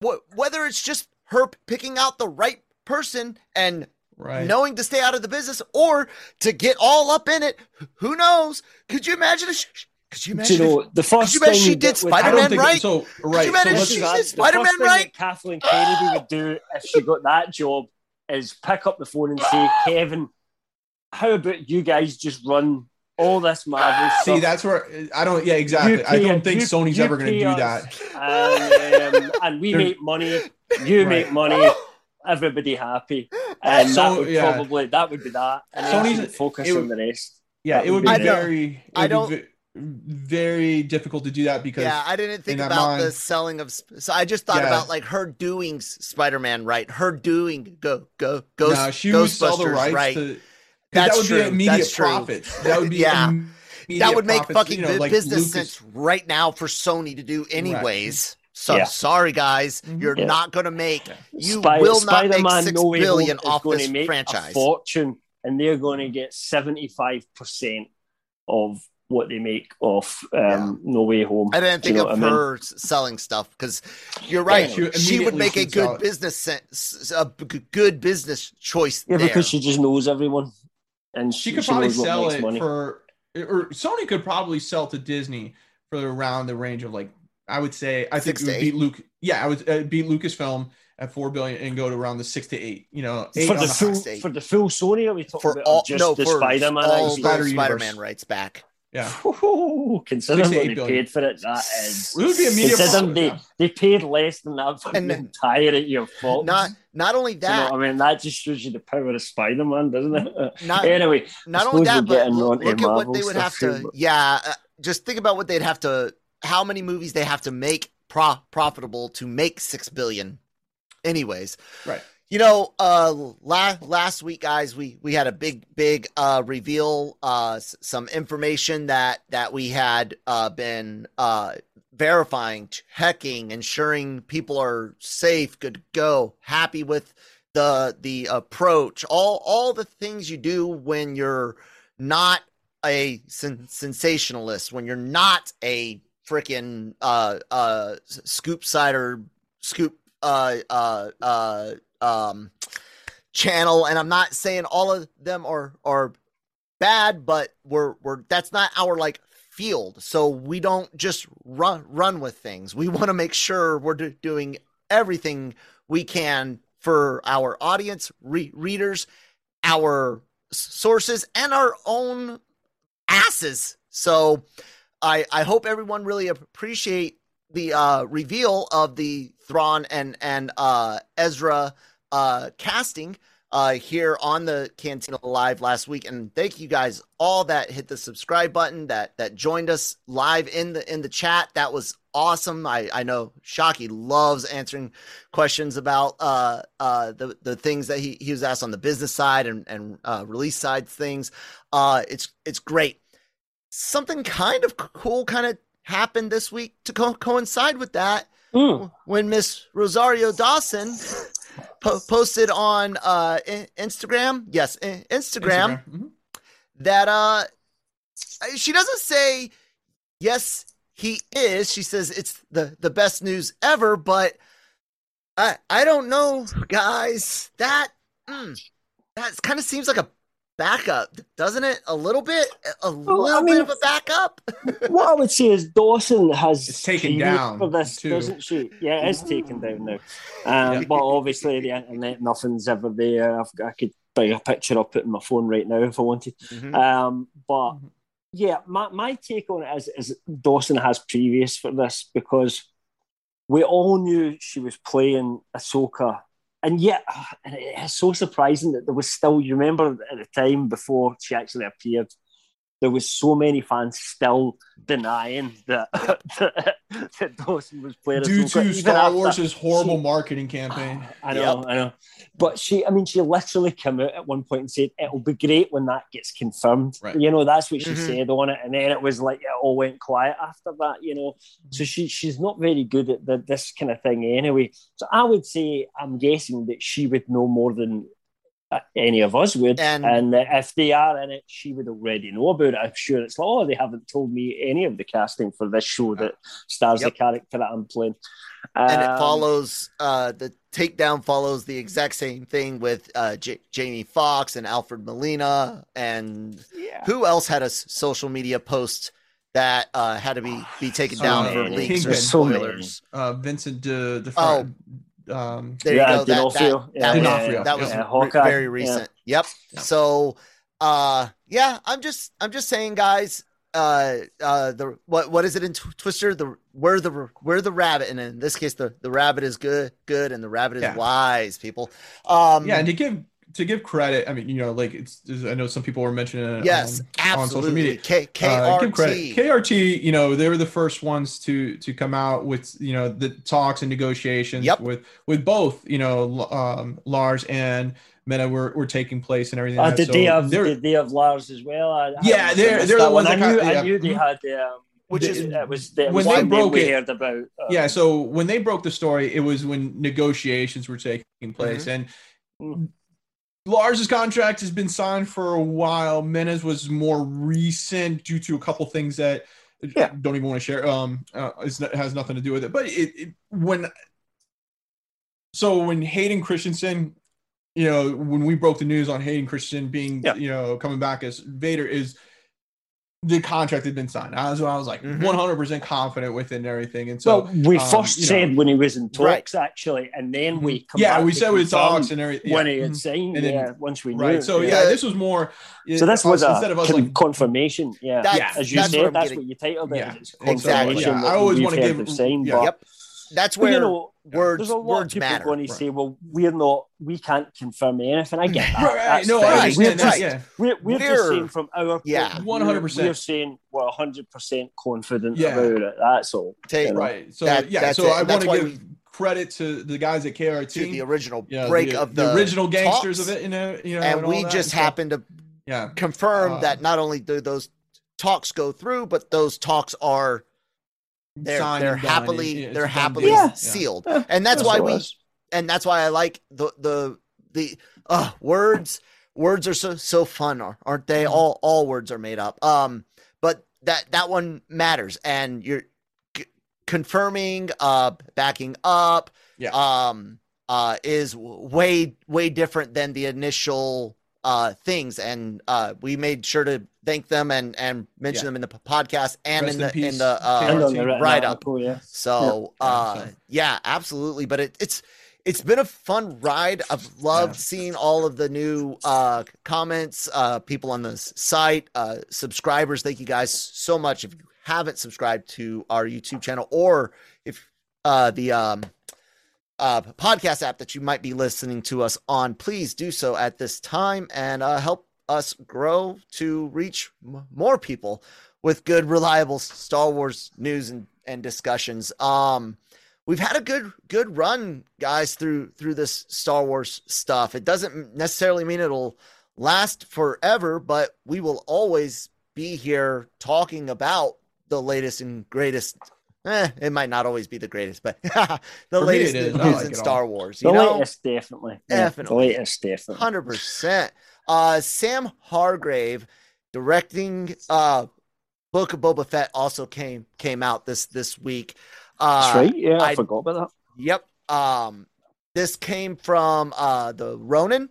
what whether it's just her picking out the right person and Right. knowing to stay out of the business, or to get all up in it. Who knows? Could you imagine? If, could you Do imagine? you know if, the first you imagine thing she did that would I Spider-Man right? so. Right. you imagine so if she that- did Spider-Man right? that Kathleen Kennedy would do if she got that job is pick up the phone and say, Kevin, how about you guys just run all this Marvel stuff? See, stuff? that's where I don't. Yeah, exactly. I don't think you- Sony's you ever going to do us, that. And, um, and we (laughs) They're- make money, (laughs) you Right. make money, everybody happy. (laughs) And So, that would yeah. probably that would be that. And then Sony's- she focus it would- on the rest. Yeah, it would would be be I don't- very. I be don't- ve- Very difficult to do that because Yeah, I didn't think that about the selling of. sp- So I just thought Yeah. about like her doing Spider-Man right, her doing go go Ghost no, she would sell the Ghostbusters rights right. to. 'cause That's that would true. be immediate That's true. profits. That would be (laughs) Yeah. that would make profits, fucking you know, like business Lucas- sense right now for Sony to do anyways. So Yeah. sorry guys, Mhm. you're Yeah. not gonna make you Spy- will not make Spider-Man six No billion off going this to make franchise. A fortune, and they're going to get seventy-five percent of what they make off um, No Way Home. I didn't Do you think know of what I mean? her selling stuff because you're right. she she, would make a good it. business sense, a b- good business choice Yeah, there. because she just knows everyone, and she she, could she probably knows sell it money. for or Sony could probably sell to Disney for around the range of like I would say I think it to would beat Luke yeah I would uh, beat Lucasfilm at four billion and go to around the six to eight you know eight for the the full high for the full Sony. Are we talking for about all just no the Spider-Man? all IP? Spider the Universe. Spider-Man rights back. Yeah. Ooh, considering what they billion. paid for it, that is. It would be a media Considering they, yeah. they paid less than that for And the then- entire year fault. Not not only Do you know that, what I mean, that just shows you the power of Spider Man, doesn't it? (laughs) not anyway, not only that, we're but look, onto look at what they would have to. here, Yeah, uh, just think about what they'd have to. How many movies they have to make pro- profitable to make six billion. Anyways, Right. You know, uh, last last week, guys, we we had a big big uh reveal, uh, some information that that we had uh been uh verifying, checking, ensuring people are safe, good to go, happy with the the approach, all all the things you do when you're not a sen- sensationalist, when you're not a freaking uh uh scoop cider scoop uh uh uh um channel and i'm not saying all of them are are bad but we're we're that's not our like field. So we don't just run run with things. We want to make sure we're do- doing everything we can for our audience re- readers our sources and our own asses. So i i hope everyone really appreciate the uh reveal of the Thrawn and and uh Ezra uh casting uh here on the Cantina Live last week. And thank you guys all that hit the subscribe button that that joined us live in the in the chat. That was awesome. I I know Shockey loves answering questions about uh uh the the things that he he was asked on the business side and and uh release side things. Uh it's it's great. Something kind of cool kind of happened this week to co- coincide with that Mm. when Miss Rosario Dawson po- posted on uh I- Instagram, yes, I- Instagram, Mhm. that uh she doesn't say yes he is. She says it's the the best news ever, but I I don't know, guys. That mm, that kind of seems like a backup, doesn't it? A little bit, a little I bit of a backup. (laughs) what I would say is Dawson has It's taken down, for this, too. doesn't she? Yeah, it is taken down now. Um, But obviously, the internet, nothing's ever there. I've, I could bring a picture up it in my phone right now if I wanted. Mhm. Um, but yeah, my, my take on it is, is Dawson has previous for this because we all knew she was playing Ahsoka. And yet, (sighs) it's so surprising that there was still, you remember at the time before she actually appeared, there was so many fans still denying that, (laughs) that, that Dawson was playing Due Ahsoka, to Star after Wars' horrible she- marketing campaign. (sighs) I know, I know. But she, I mean, she literally came out at one point and said, it'll be great when that gets confirmed. Right. You know, that's what she Mhm. said on it. And then it was like, it all went quiet after that, you know. So she, she's not very good at the, this kind of thing anyway. So I would say, I'm guessing that she would know more than any of us would. And- And, uh, if they are in it, she would already know about it. I'm sure it's like, oh, they haven't told me any of the casting for this show that stars Yep. the character that I'm playing. and it Um, follows uh the takedown follows the exact same thing with uh J- Jamie Foxx and Alfred Molina and Yeah. who else had a s- social media post that uh had to be be taken down So for many. leaks or Kingpin. So spoilers. Uh, Vincent de, de Oh. Um, There Yeah, you go. That, that, D'Onofrio. that, Yeah, was, D'Onofrio. that was Yeah, re- Hawkeye. very Yeah. recent. Yep. So uh yeah, I'm just I'm just saying guys uh uh the what what is it in Twister the where the where the rabbit and in this case the the rabbit is good good and the rabbit is Yeah. wise people um yeah, and to give to give credit, I mean, you know, like it's. I know some people were mentioning it Yes, um, on social absolutely. media. K Uh, give credit. KRT. KRT, you know, they were the first ones to to come out with you know the talks and negotiations Yep. with with both you know um, Lars and Mena were, were taking place and everything. Uh, like that. did they So have they're- did they have Lars as well? I, I Yeah, must they're- they're the ones one. that I knew, got- I yeah. knew they had um, Which is- it was it when was they one broke we it- heard about. uh, yeah so when they broke the story it was when negotiations were taking place and Mhm. Lars's contract has been signed for a while. Mena's was more recent due to a couple things that Yeah. don't even want to share. Um, uh, it's not, has nothing to do with it. But it, it when so when Hayden Christensen, you know, when we broke the news on Hayden Christensen being, Yeah. you know, coming back as Vader is the contract had been signed. I was, I was like Mhm. 100% confident within everything. And so, well, we um, first you know, said when he was in Right. talks, actually, and then we come yeah, we said we talks and everything. when yeah. he had Mhm. signed. And then- yeah, once we knew. Right. So, yeah, Yeah. this was more. So this was us- a instead of us con- like confirmation. Yeah, Yeah. as you what said, I'm that's what you titled it. Yeah. It's Exactly. I always wanna heard give- signed, yeah. but- Yep. That's but, where you know, words there's a lot words of people matter. going to say, "Well, we're not, we can't confirm anything." I get (laughs) that. Right, right. That's No, fine. I Right, We're that. just, Yeah. we're, we're just We're- saying from our Yeah. 100%. We're saying we're 100 percent confident Yeah. about it. That's all. Take- you know. Right. So, That- yeah. that's So it. I want to why give credit to the guys at KRT. to the original yeah, break the, of the, original gangsters talks, of it, you know, you know, and all we just So, happened to yeah, confirm Uh, that not only do those talks go through, but those talks are they're signed they're happily It's they're happily. Yeah. sealed, Yeah. and that's That's why we and that's why I like the the the uh words words are so so fun are- aren't they Mm-hmm. all all words are made up um but that that one matters and you're c- confirming uh backing up Yeah. um uh is w- way way different than the initial uh things and uh we made sure to thank them and and mention Yeah. them in the podcast and Rest in in the in peace, the uh And on KRT. the written Right up. article, yeah. so, Yeah, uh, so- yeah, absolutely. But it, it's it's been a fun ride. I've loved Yeah. seeing all of the new uh, comments, uh, people on the site, uh, subscribers. Thank you guys so much. If you haven't subscribed to our YouTube channel, or if uh, the um, uh, podcast app that you might be listening to us on, please do so at this time and uh, help us grow to reach m- more people with good, reliable Star Wars news and, and discussions. Um, we've had a good good run, guys, through through this Star Wars stuff. It doesn't necessarily mean it'll last forever, but we will always be here talking about the latest and greatest. Eh, it might not always be the greatest, but (laughs) the For me, latest it is. news I like in. Star Wars. The You know, latest, definitely. Yeah, Definitely. The latest, definitely. Hundred percent. Uh, Sam Hargrave directing uh, Book of Boba Fett also came came out this this week. Uh, That's right. Yeah, I, I- forgot about that. Yep. Um, this came from uh, the Ronin,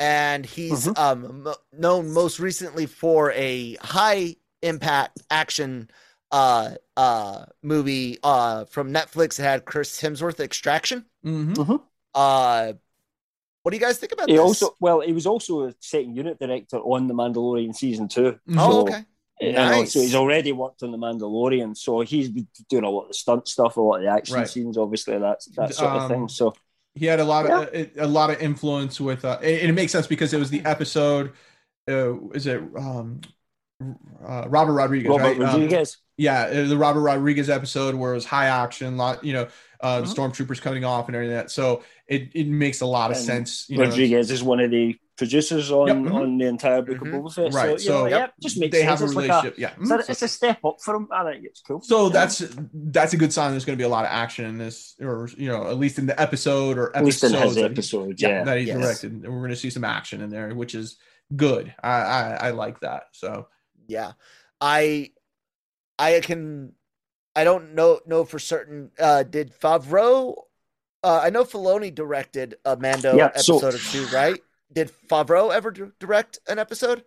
and he's Mhm. um, mo- known most recently for a high impact action uh, uh, movie uh, from Netflix. that had Chris Hemsworth, Extraction. Mhm. Uh, what do you guys think about He this? also, well, he was also a second unit director on The Mandalorian season two. oh, so- okay. You know, Nice. so he's already worked on The Mandalorian, so he's been doing a lot of the stunt stuff, a lot of the action Right. scenes, obviously that that sort of Um, thing. So He had a lot of a, a lot of influence with, uh, and it makes sense because it was the episode. Uh, is it um, uh, Robert Rodriguez? Robert right? Um, Rodriguez, yeah, uh, the Robert Rodriguez episode where it was high action, lot you know, uh, the Mhm. stormtroopers coming off and everything that. So it, it makes a lot of And sense. You know, Rodriguez is one of the producers on, Yep, mhm. on the entire book Mhm. of Boba Fett. right? So, you know, So yeah, just makes they sense. have a It's like relationship. yeah. it's, a, Mhm. it's a step up for him. I think it's cool. So You know? that's that's a good sign. There's going to be a lot of action in this, or you know, at least in the episode or at least in episodes his that he- episodes. yeah, Yeah, that he Yes. directed. And we're going to see some action in there, which is good. I, I I like that. So Yeah. I I can I don't know know for certain uh did Favreau uh I know Filoni directed a Mando Yeah, so- episode or two, right? Did Favreau ever di- direct an episode?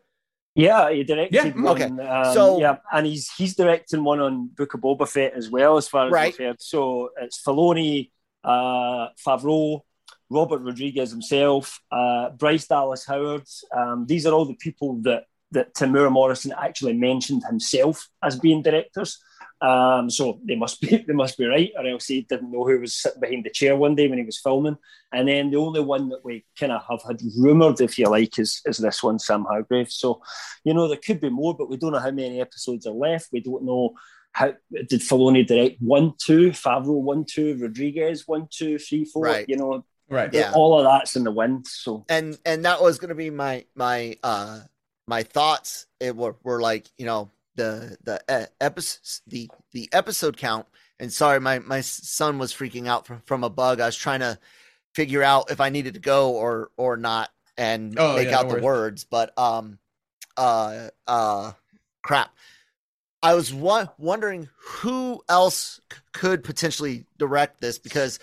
Yeah, he directed Yeah, one. Um, So- yeah, and he's he's directing one on Book of Boba Fett as well, as far as Right. I've heard. So it's Filoni, uh, Favreau, Robert Rodriguez himself, uh, Bryce Dallas Howard. Um, these are all the people that that Temuera Morrison actually mentioned himself as being directors. Um, so they must be (laughs) they must be right, or else he didn't know who was sitting behind the chair one day when he was filming. And then the only one that we kind of have had rumored, if you like, is is this one, Sam Hargrave. So you know, there could be more, but we don't know how many episodes are left. We don't know how did Filoni direct one, two, Favreau one, two, Rodriguez one, two, three, four. Right. You know, right, Yeah. all of that's in the wind. So And and that was gonna be my my uh my thoughts. It were, were like, you know, the the uh, episode the the episode count. And sorry, my my son was freaking out from, from a bug. I was trying to figure out if I needed to go or or not and Oh, make yeah, out no the worries. words. But um uh uh crap. I was wa- wondering who else c- could potentially direct this because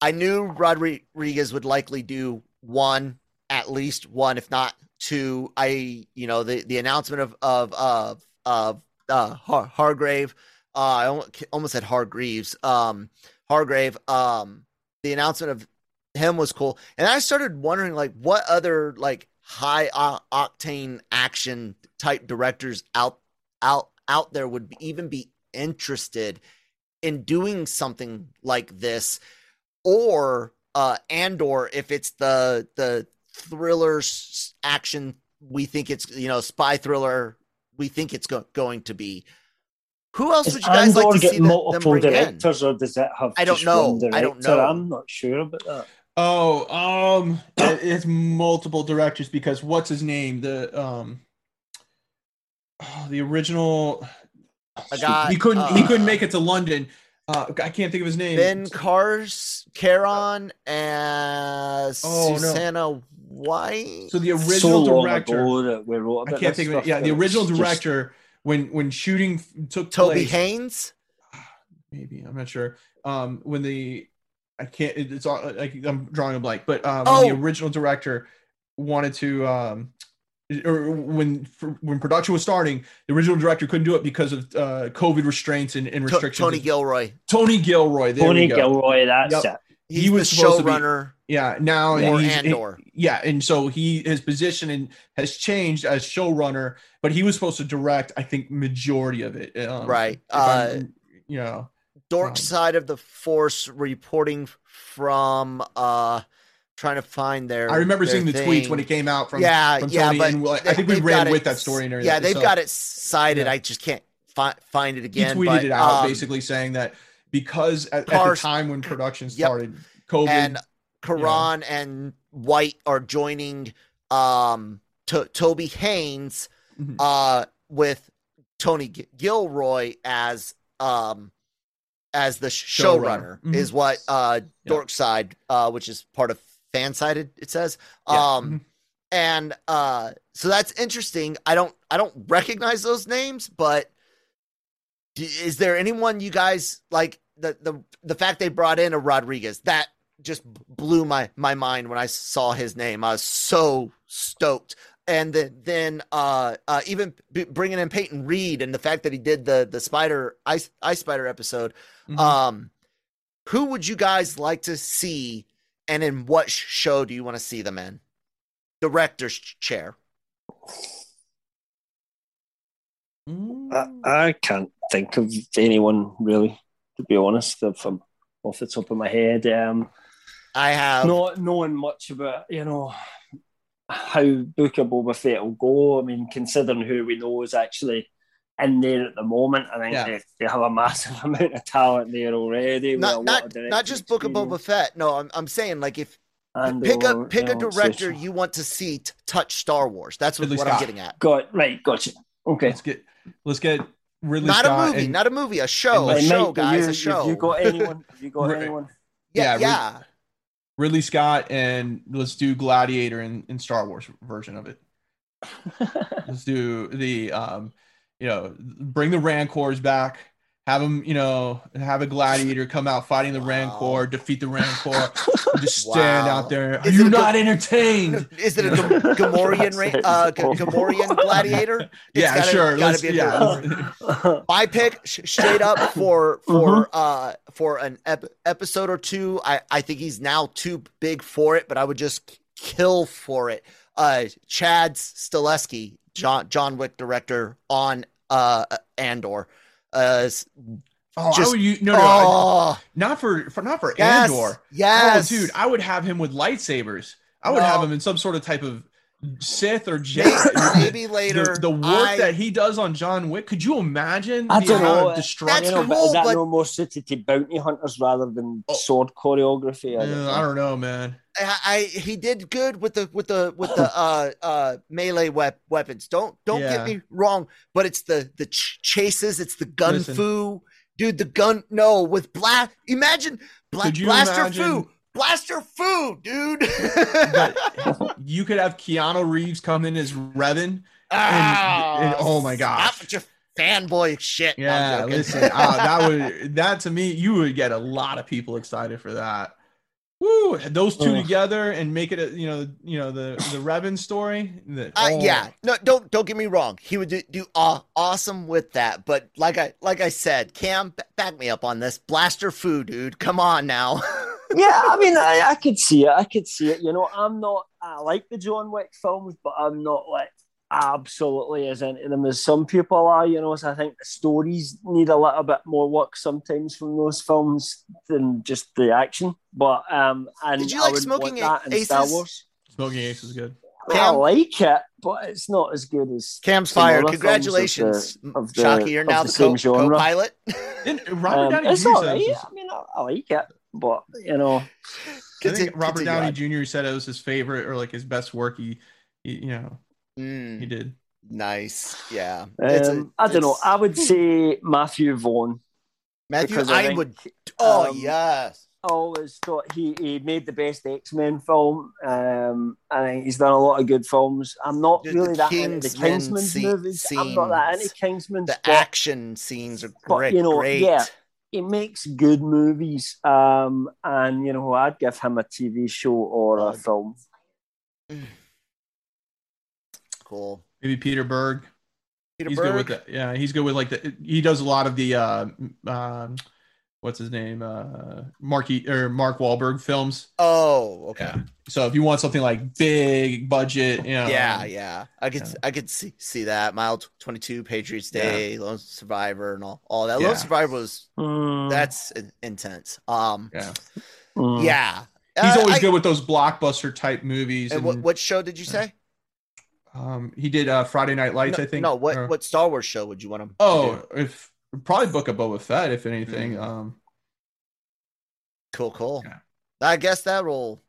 I knew Rodriguez would likely do one, at least one, if not two. I, you know, the the announcement of of of uh, uh, Har- Hargrave. Uh, I almost said Hargreaves. Um, Hargrave. Um, the announcement of him was cool, and I started wondering like what other like high o- octane action type directors out out out there would be, even be interested in doing something like this, or uh, and or if it's the the thriller action we think it's you know spy thriller we think it's go- going to be. Who else Does would you guys like Andor to see get them, them multiple in? directors, or does it have? I don't know. I don't know. I'm not sure about that. Oh, um, it- it's multiple directors because what's his name? The um, oh, the original. Guy, he couldn't. he uh, couldn't make it to London. Uh, I can't think of his name. Ben Cars, Caron, and Oh, no. Susanna White. So the original long director. we wrote I can't think of it. Yeah, the original it's just- director when when shooting took Toby place. Haynes. maybe I'm not sure. Um, when the I can't. it- It's all like I'm drawing a blank, but um, when the Oh. original director wanted to um, or when for, when production was starting, the original director couldn't do it because of uh, COVID restraints and, and To- restrictions. Tony Gilroy. Tony Gilroy. There Tony we go. Gilroy. That's Yep. it. He's He was the supposed to be- showrunner. Yeah, now Or yeah, and so he his position and has changed as showrunner, but he was supposed to direct, I think, majority of it. Um, Right. Uh, you know, Dork Um, side of the force reporting from uh trying to find their I remember their seeing the tweets when it came out from yeah, from yeah, but I think we ran with it that story and Yeah, they've so- got it cited. Yeah. I just can't fi- find it he again. tweeted but, it out um, basically saying that because at, at the time when production Yep. started, COVID, and Caron and White are joining um to- Toby Haynes Mhm. uh with Tony G- Gilroy as um as the sh- Showrunner. showrunner Mhm. is what uh Yeah. Dorkside uh which is part of Fansided it says Yeah. um Mhm. and uh so that's interesting I don't I don't recognize those names but is there anyone you guys like the the the fact they brought in a Rodriguez that just blew my my mind when I saw his name. I was so stoked. And then, then uh, uh, even b- bringing in Peyton Reed and the fact that he did the the Spider Ice Ice Spider episode. Mhm. Um, who would you guys like to see, and in what show do you want to see them in? Director's chair. I, I can't think of anyone really, to be honest, if I'm off the top of my head. Um, I have not knowing much about you know how Book of Boba Fett will go. I mean, considering who we know is actually in there at the moment, I think Yeah. they, they have a massive (laughs) amount of talent there already. not not not just Book of Boba. Fett. No, I'm I'm saying like if And, pick a uh, pick you a know, it's director just- you want to see t- touch Star Wars. That's what, what I'm getting at. Got right, gotcha. Okay. let's get let's get Ridley Not Scott a movie, and- not a movie, a show, a show, guys, you, a show. Have you got anyone? Have you got Right. anyone? yeah, yeah, yeah. Ridley Scott and let's do Gladiator in, in Star Wars version of it. (laughs) Let's do the um, you know, bring the Rancors back. Have them, you know, have a gladiator come out fighting the Wow. Rancor, defeat the Rancor, and just (laughs) stand Wow. out there. Are Is you a not good- entertained? (laughs) Is it a Gam- Gamorrean, ra- uh, Gamorrean gladiator? (laughs) It's yeah, gotta- sure. gotta Let's, be a yeah, good My pick, sh- straight up for for uh for an ep- episode or two. I I think he's now too big for it, but I would just kill for it. Uh, Chad Stahelski, John John Wick director on uh Andor. Uh, oh, Just- I would. You, no, no, I- oh, not for, for not for yes, Andor. yes, Oh, dude, I would have him with lightsabers. I would have him in some sort of type of Sith or (laughs) Jedi. maybe, maybe later. the, the work I- that he does on John Wick, could you imagine I the don't know. of destruction? That's you know, but cool, is that but- no more suited to bounty hunters rather than Oh. sword choreography? I don't know. I don't know, man. I, I he did good with the with the with the (laughs) uh uh melee wep- weapons. Don't don't Yeah. get me wrong, but it's the the ch- chases, it's the gun Listen. fu, dude. The gun no with blast. Imagine bla- Could you blaster imagine- fu, blaster fu, dude. But (laughs) you could have Keanu Reeves come in as Revan. Ah, and- oh my gosh. stop with your fanboy shit. Yeah, listen, uh, that would that to me, you would get a lot of people excited for that. Woo! Those two Ugh. together and make it a you know you know the the Revan story. The, Uh, oh. Yeah, no, don't don't get me wrong. He would do, do aw awesome with that, but like I like I said, Cam, b- back me up on this. Blaster food, dude. Come on now. (laughs) yeah, I mean, I, I could see it. I could see it. You know, I'm not. I like the John Wick films, but I'm not like absolutely as into them as some people are. You know, so I think the stories need a little bit more work sometimes from those films than just the action. But um, and Did you I like wouldn't want Smoking that in Star Aces? Wars. Smoking Ace is good. I Cam? like it, but it's not as good as Cam's some fired. other Congratulations, films of the- Shockey. You're now the the, co- co-pilot. Didn't Robert Um, Downey it's Jr. all said it right. I mean, I, I like it, but you know, I think Robert Downey. Jr. said it was his favorite or like his best work. He, he you know, Mm, he did. nice. Yeah. It's a- um, I don't know. I would say Matthew Vaughn. Matthew, because I, think, would. Oh um, yes. I always thought he, he made the best X Men film. Um, I think he's done a lot of good films. I'm not The- really the that into the Kingsman Kingsman se- movies. I'm not that into Kingsman. The but, action scenes are but, great. you know, great. yeah. He makes good movies. Um, and you know, I'd give him a TV show or Oh, a film. (sighs) Cool. Maybe Peter Berg. Peter he's Berg. good with that. Yeah, he's good with like the. He does a lot of the. uh um, What's his name? Uh Marky or Mark Wahlberg films. Oh, okay. Yeah. So if you want something like big budget, you know, Yeah, yeah. I could Yeah. I could see see that. Mile twenty two, Patriots Day, Lone Survivor, and all, all that. Yeah. Lone Survivor was Mm, that's intense. Um, yeah. mm. yeah. He's Uh, always I- good with those blockbuster type movies. And And, what, what show did you say? um, he did uh, Friday Night Lights, no, I think. no, what or- what Star Wars show would you want him? to Oh, do? if probably book a Boba Fett, if anything. Mhm. Um, cool, cool. Yeah. I guess that'll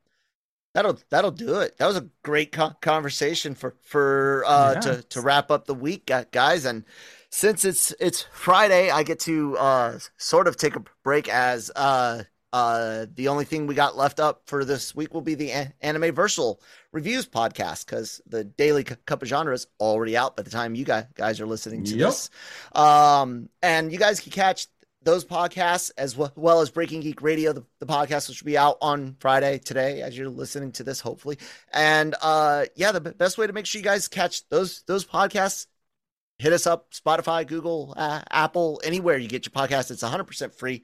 that'll that'll do it. That was a great co- conversation for for uh Yeah. to to wrap up the week, guys. And since it's it's Friday, I get to uh sort of take a break as uh uh the only thing we got left up for this week will be the An- Anime Versal reviews podcast because the daily C- cup of genre is already out by the time you guys guys are listening to Yep. this. Um, and you guys can catch those podcasts as well, well as Breaking Geek Radio, the, the podcast, which will be out on Friday today as you're listening to this, hopefully. And uh, yeah, the b- best way to make sure you guys catch those those podcasts, hit us up Spotify, Google, uh, Apple, anywhere you get your podcast. It's 100% free.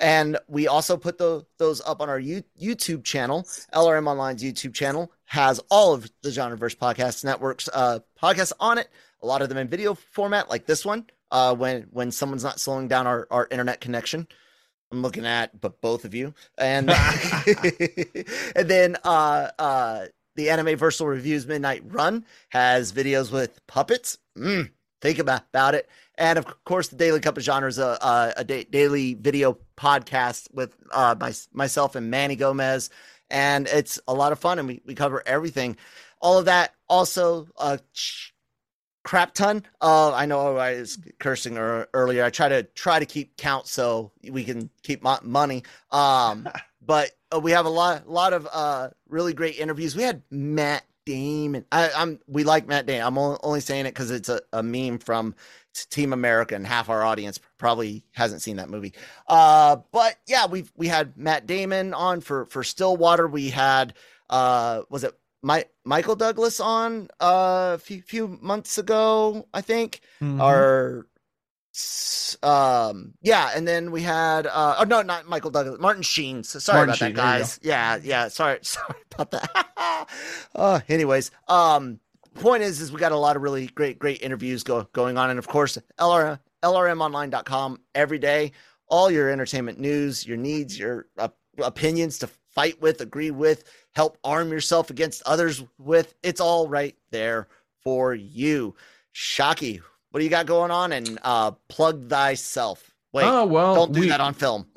And we also put the, those up on our U- YouTube channel. LRM Online's YouTube channel has all of the Genreverse Podcast Network's uh, podcasts on it. A lot of them in video format, like this one. Uh, when when someone's not slowing down our, our internet connection, I'm looking at but both of you, and (laughs) (laughs) and then uh, uh, the Anime Versal Reviews Midnight Run has videos with puppets. Mm, think about, about it. And of course, the Daily Cup of Genre is a, a, a da- daily video podcast with uh, my, myself and Manny Gomez. And it's a lot of fun, and we, we cover everything. All of that also a ch- crap ton. Uh, I know I was cursing er- earlier. I try to try to keep count so we can keep mo- money. Um, (laughs) but uh, we have a lot, lot of uh, really great interviews. We had Matt Damon. I, I'm we like Matt Damon. I'm only, saying it because it's a, a meme from Team America, and half our audience probably hasn't seen that movie. Uh, but yeah, we we had Matt Damon on for for Stillwater. We had uh, was it my Michael Douglas on uh, a few few months ago, I think mhm. our s- um yeah and then we had uh oh no not michael douglas martin sheen so sorry Martin about Sheen, that guys. yeah yeah sorry (laughs) sorry about that. (laughs) Uh anyways um point is is we got a lot of really great great interviews go, going on and of course LR, lrmonline.com every day all your entertainment news your needs your uh, opinions to fight with agree with help arm yourself against others with it's all right there for you. Shockey what do you got going on and uh plug thyself wait oh well, don't do we- that on film (laughs)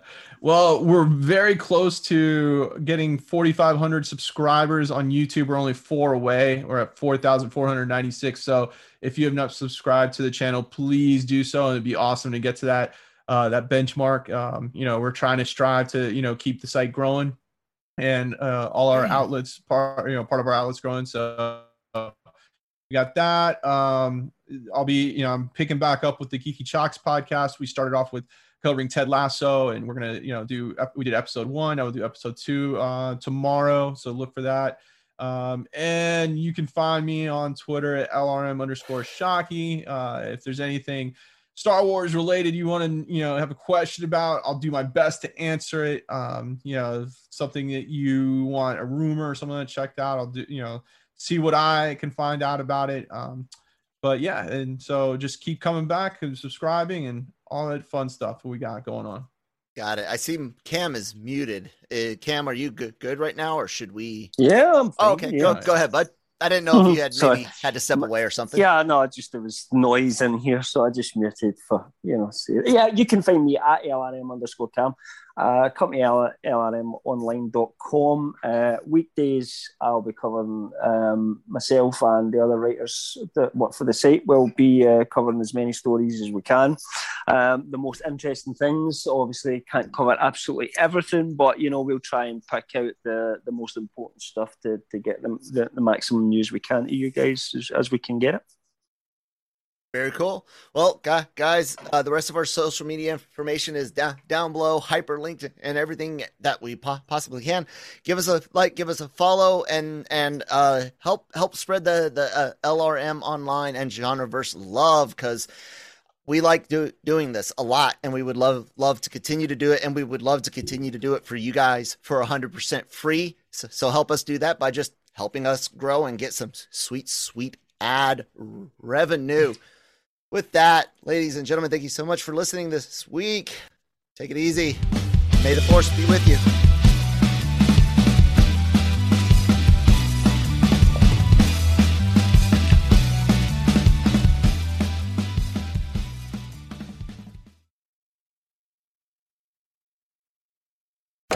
(laughs) well, we're very close to getting 4,500 subscribers on YouTube. We're only four away. We're at 4,496. So if you have not subscribed to the channel, please do so. And it'd be awesome to get to that uh, that benchmark. Um, you know, we're trying to strive to you know keep the site growing, and uh, all our outlets part you know part of our outlets growing. So uh, we got that. Um, I'll be you know I'm picking back up with the Geeky Chalks podcast. We started off with covering Ted Lasso, and we're gonna you know do we did episode one. I will do episode two uh, tomorrow, so look for that. Um, and you can find me on Twitter at LRM underscore shockey. Uh, if there's anything Star Wars related you want to, you know, have a question about, I'll do my best to answer it. Um, you know, something that you want a rumor or something that checked out, I'll do, you know, see what I can find out about it. Um, but yeah, and so just keep coming back and subscribing and all that fun stuff we got going on. Got it. I see Cam is muted. Uh, Cam, are you good, good right now, or should we? Yeah. Oh, okay. Yeah. Go, go ahead, bud. I didn't know if you had (laughs) maybe had to step away or something. Yeah, no, just there was noise in here, so I just muted for you know. See, Yeah, you can find me at LRM underscore Cam. Uh, company lrmonline.com. Uh, weekdays, I'll be covering um, myself and the other writers that work for the site will be uh, covering as many stories as we can. Um, the most interesting things, obviously, can't cover absolutely everything, but you know we'll try and pick out the, the most important stuff to, to get them the, the maximum news we can to you guys as, as we can get it. Very cool. Well, guys, uh, the rest of our social media information is down down below, hyperlinked, and everything that we po- possibly can. Give us a like, give us a follow, and and uh, help help spread the the uh, LRM online and genreverse love because we like do, doing this a lot, and we would love love to continue to do it, and we would love to continue to do it for you guys for hundred percent free. So, so help us do that by just helping us grow and get some sweet sweet ad revenue with that, ladies and gentlemen, thank you so much for listening this week. Take it easy. May the force be with you.